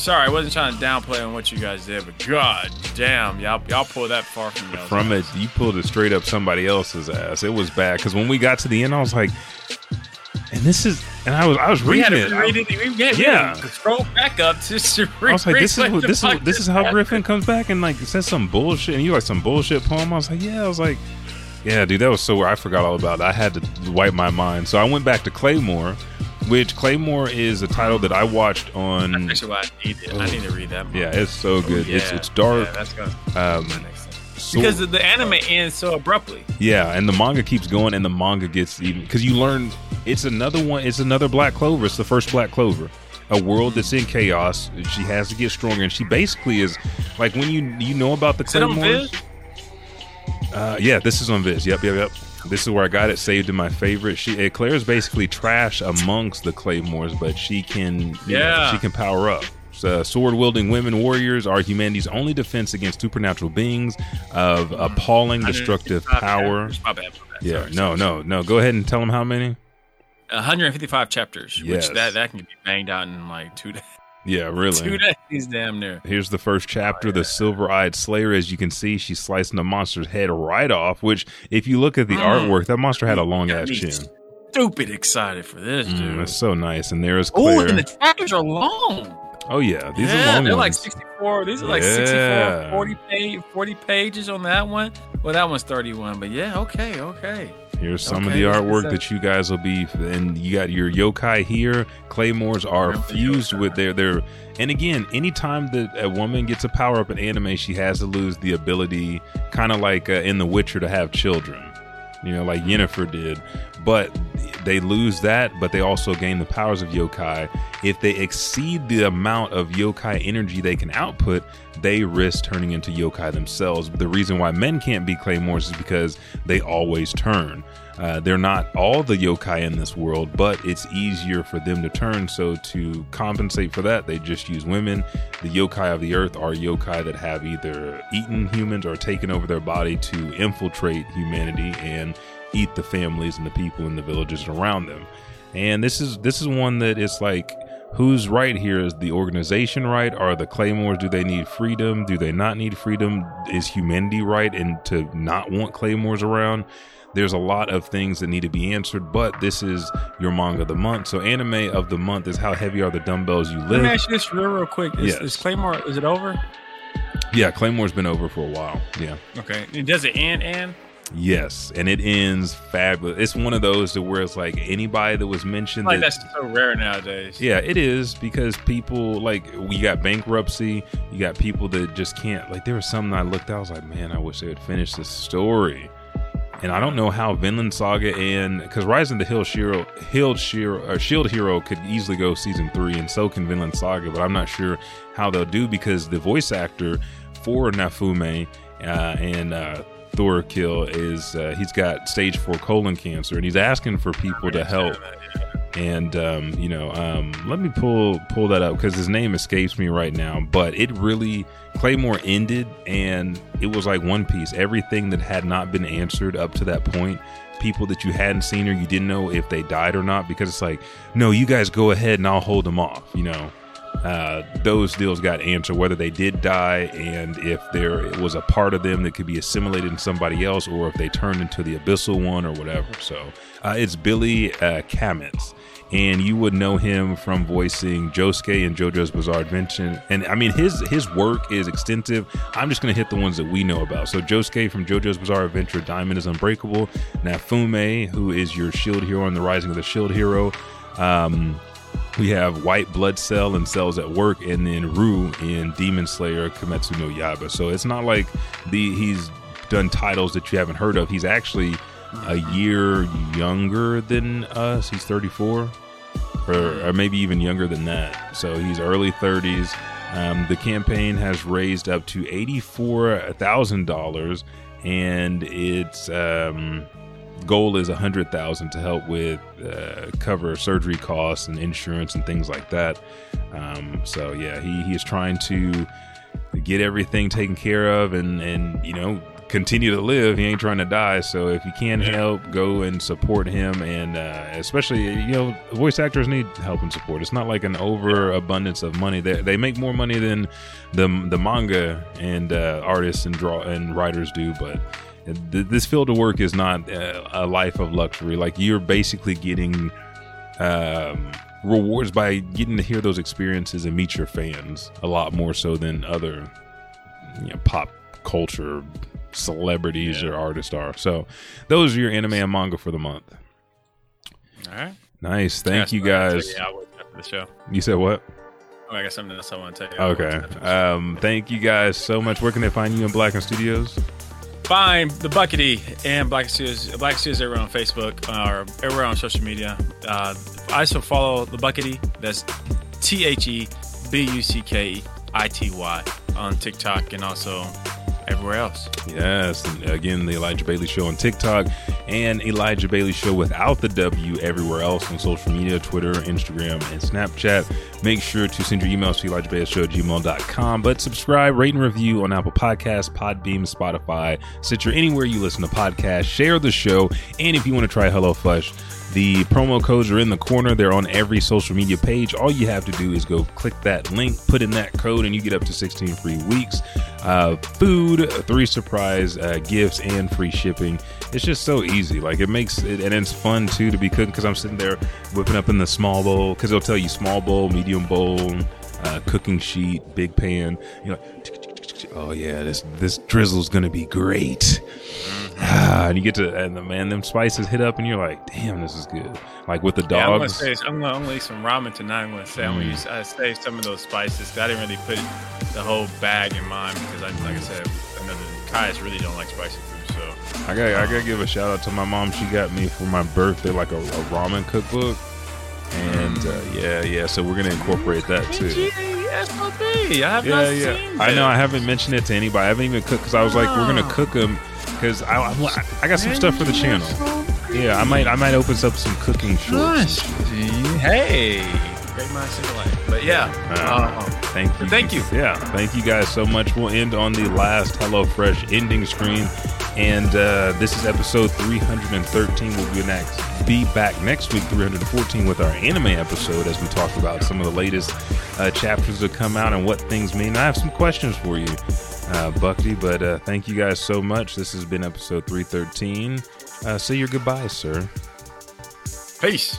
[SPEAKER 5] Sorry, I wasn't trying to downplay on what you guys did, but god damn, y'all y'all pulled that far from y'all.
[SPEAKER 4] From it, you pulled it straight up somebody else's ass. It was bad because when we got to the end, I was like, and this is, and I was, I was
[SPEAKER 5] We had
[SPEAKER 4] reading
[SPEAKER 5] to
[SPEAKER 4] it.
[SPEAKER 5] read it. We, yeah, we
[SPEAKER 4] Yeah.
[SPEAKER 5] to scroll back up to, to
[SPEAKER 4] I was like, this is what, this is this is how. Griffith comes back and like says some bullshit, and you like some bullshit poem. I was like, yeah, I was like, yeah, dude, that was so. I forgot all about. it. I had to wipe my mind, so I went back to Claymore, which Claymore is a title that I watched on.
[SPEAKER 5] That's actually what I needed. I need to read that.
[SPEAKER 4] Yeah, it's so good. It's
[SPEAKER 5] Yeah,
[SPEAKER 4] it's dark.
[SPEAKER 5] Yeah, that's gonna
[SPEAKER 4] Um,
[SPEAKER 5] next
[SPEAKER 4] so-
[SPEAKER 5] because the, anime ends so abruptly.
[SPEAKER 4] Yeah, and the manga keeps going, and the manga gets even because you learn it's another one. It's another Black Clover. It's the first Black Clover. A world that's in chaos. She has to get stronger, and she basically is like when you you know about the
[SPEAKER 5] Is it on
[SPEAKER 4] Claymores. Uh, yeah, this is on Viz. Yep, yep, yep. This is where I got it saved in my favorite. She uh, Claire's basically trash amongst the Claymores, but she can you know,
[SPEAKER 5] Yeah.
[SPEAKER 4] she can power up. So, sword wielding women warriors are humanity's only defense against supernatural beings of appalling destructive power.
[SPEAKER 5] chapters. My bad. my bad.
[SPEAKER 4] Yeah,
[SPEAKER 5] Sorry,
[SPEAKER 4] no,
[SPEAKER 5] sorry,
[SPEAKER 4] no, no. Go ahead and tell them how many.
[SPEAKER 5] 155 chapters.
[SPEAKER 4] Yes.
[SPEAKER 5] Which that that can be banged out in like two days.
[SPEAKER 4] Yeah,
[SPEAKER 5] Two
[SPEAKER 4] really.
[SPEAKER 5] days, damn near.
[SPEAKER 4] Here's the first chapter, the silver-eyed slayer. As you can see, she's slicing the monster's head right off. Which, if you look at the
[SPEAKER 5] Mm.
[SPEAKER 4] artwork, that monster had a long ass chin.
[SPEAKER 5] Stupid excited for this, dude.
[SPEAKER 4] Mm, it's so nice. And there's
[SPEAKER 5] Oh, and the chapters are long.
[SPEAKER 4] oh yeah, these
[SPEAKER 5] yeah,
[SPEAKER 4] are long
[SPEAKER 5] they're like 64. These are like
[SPEAKER 4] Yeah.
[SPEAKER 5] 64, 40, page, 40 pages on that one. Well, that one's 31, but yeah, okay, okay.
[SPEAKER 4] Here's some of the artwork
[SPEAKER 5] so-
[SPEAKER 4] that you guys will be, and you got your yokai here. Claymores are fused with their their. And again, anytime that a woman gets a power up in anime, she has to lose the ability, kind of like uh, in The Witcher, to have children. You know, like Yennefer did. But they lose that, but they also gain the powers of yokai. If they exceed the amount of yokai energy they can output, they risk turning into yokai themselves. The reason why men can't be claymores is because they always turn. Uh, they're not all the yokai in this world, but it's easier for them to turn. So to compensate for that, they just use women. The yokai of the earth are yokai that have either eaten humans or taken over their body to infiltrate humanity and eat the families and the people in the villages around them. And this is this is one that is like who's right here is the organization right are the claymores do they need freedom do they not need freedom is humanity right and to not want claymores around there's a lot of things that need to be answered but this is your manga of the month so anime of the month is how heavy are the dumbbells you lift.
[SPEAKER 5] Let me ask you this real, real quick. Is,
[SPEAKER 4] Yes.
[SPEAKER 5] is Claymore, is it over?
[SPEAKER 4] yeah claymore's been over for a while yeah
[SPEAKER 5] Okay. Does it end, end?
[SPEAKER 4] Yes and it ends fabulous it's one of those to where it's like anybody that was mentioned
[SPEAKER 5] Like
[SPEAKER 4] that,
[SPEAKER 5] that's so rare nowadays.
[SPEAKER 4] Yeah, it is because people like we got bankruptcy. You got people that just can't. Like there was something I looked. at, I was like, man, I wish they would finish this story. And I don't know how Vinland Saga and because Rising the Hill Shiro, Hill Shiro, or Shield Hero could easily go season three, and so can Vinland Saga. But I'm not sure how they'll do because the voice actor for Naofumi uh, and uh, Thorkell is uh, he's got stage four colon cancer, and he's asking for people to help. and um, you know um, let me pull pull that up because his name escapes me right now but it really claymore ended and it was like one piece. Everything that had not been answered up to that point people that you hadn't seen or you didn't know if they died or not because it's like no you guys go ahead and i'll hold them off you know uh, those deals got answered whether they did die and if there was a part of them that could be assimilated in somebody else or if they turned into the abyssal one or whatever so uh, it's billy uh, and you would know him from voicing Josuke in JoJo's Bizarre Adventure. And I mean, his his work is extensive. I'm just going to hit the ones that we know about. So Josuke from JoJo's Bizarre Adventure, Diamond is Unbreakable. Naofumi, who is your Shield Hero in the Rising of the Shield Hero. Um, we have White Blood Cell and Cells at Work, and then Rui in Demon Slayer Kimetsu no Yaiba. So it's not like the he's done titles that you haven't heard of. He's actually a year younger than us. He's 34, or, or maybe even younger than that. So he's early 30s. Um, the campaign has raised up to $84,000, and its um, goal is a 100000 to help with uh, cover surgery costs and insurance and things like that. Um, so, yeah, he, he is trying to get everything taken care of and, and, you know, continue to live. He ain't trying to die. So if you can help, go and support him. And uh, especially, you know, voice actors need help and support. It's not like an overabundance of money. They, they make more money than the the manga and uh, artists and draw and writers do, but. Th- This field of work is not uh, a life of luxury. Like you're basically getting um, rewards by getting to hear those experiences and meet your fans a lot more so than other you know, pop culture celebrities or artists are. So those are your anime and manga for the month.
[SPEAKER 5] All right.
[SPEAKER 4] Nice. Thank
[SPEAKER 5] Yeah,
[SPEAKER 4] you guys.
[SPEAKER 5] Yeah, after the show.
[SPEAKER 4] You said what?
[SPEAKER 5] Oh, I got something else I want to tell you.
[SPEAKER 4] Okay.
[SPEAKER 5] After the show.
[SPEAKER 4] Um, thank you guys so much. Where can they find you in Blacken Studios?
[SPEAKER 5] Find the Buckity and Black Studios, Black Studios everywhere on Facebook or everywhere on social media. Uh, I also follow the Buckety. That's T H E B U C K I T Y on TikTok and also everywhere else.
[SPEAKER 4] Yes. And again, the Elijah Bailey Show on TikTok and Elijah Bailey Show without the W everywhere else on social media Twitter, Instagram, and Snapchat. Make sure to send your emails to Elijah Bailey Show gmail.com. But subscribe, rate, and review on Apple Podcasts, Podbean, Spotify, Stitcher, anywhere you listen to podcasts. Share the show. And if you want to try HelloFresh, the promo codes are in the corner. They're on every social media page. All you have to do is go click that link, put in that code, and you get up to 16 free weeks. Uh, food, three surprise uh, gifts, and free shipping. It's just so easy. Like it makes it, and it's fun too to be cooking because I'm sitting there whipping up in the small bowl because it'll tell you small bowl, medium bowl, uh, cooking sheet, big pan. You know, oh yeah, this this drizzle's gonna be great. Ah, and you get to and the man, them spices hit up, and you're like, damn, this is good. Like with the
[SPEAKER 5] Yeah, I'm gonna
[SPEAKER 4] dogs.
[SPEAKER 5] say I'm gonna, I'm gonna eat some ramen tonight. I'm gonna say I'm gonna
[SPEAKER 4] Mm.
[SPEAKER 5] use I saved some of those spices. I didn't really put the whole bag in mine because I like I said, another Kai's really don't like spicy food. So
[SPEAKER 4] I got I gotta give a shout out to my mom. She got me for my birthday like a, a ramen cookbook, and uh, yeah, yeah. So we're gonna incorporate that too.
[SPEAKER 5] SOB. I have
[SPEAKER 4] Yeah,
[SPEAKER 5] not
[SPEAKER 4] yeah.
[SPEAKER 5] seen
[SPEAKER 4] I know. I haven't mentioned it to anybody. I haven't even cooked because I was like, we're gonna cook them because I, I I got some stuff for the channel. Yeah, I might I might open up some cooking shorts.
[SPEAKER 5] Hey, great minds think alike. But yeah,
[SPEAKER 4] Uh,
[SPEAKER 5] uh,
[SPEAKER 4] Thank you.
[SPEAKER 5] Thank you.
[SPEAKER 4] Yeah, thank you guys so much. We'll end on the last HelloFresh ending screen. And uh, this is episode 313. We'll be next. Be back next week, 314, with our anime episode as we talk about some of the latest uh, chapters that come out and what things mean. I have some questions for you, uh, Bucky. But uh, thank you guys so much. This has been episode 313. Uh, say your goodbyes, sir.
[SPEAKER 5] peace.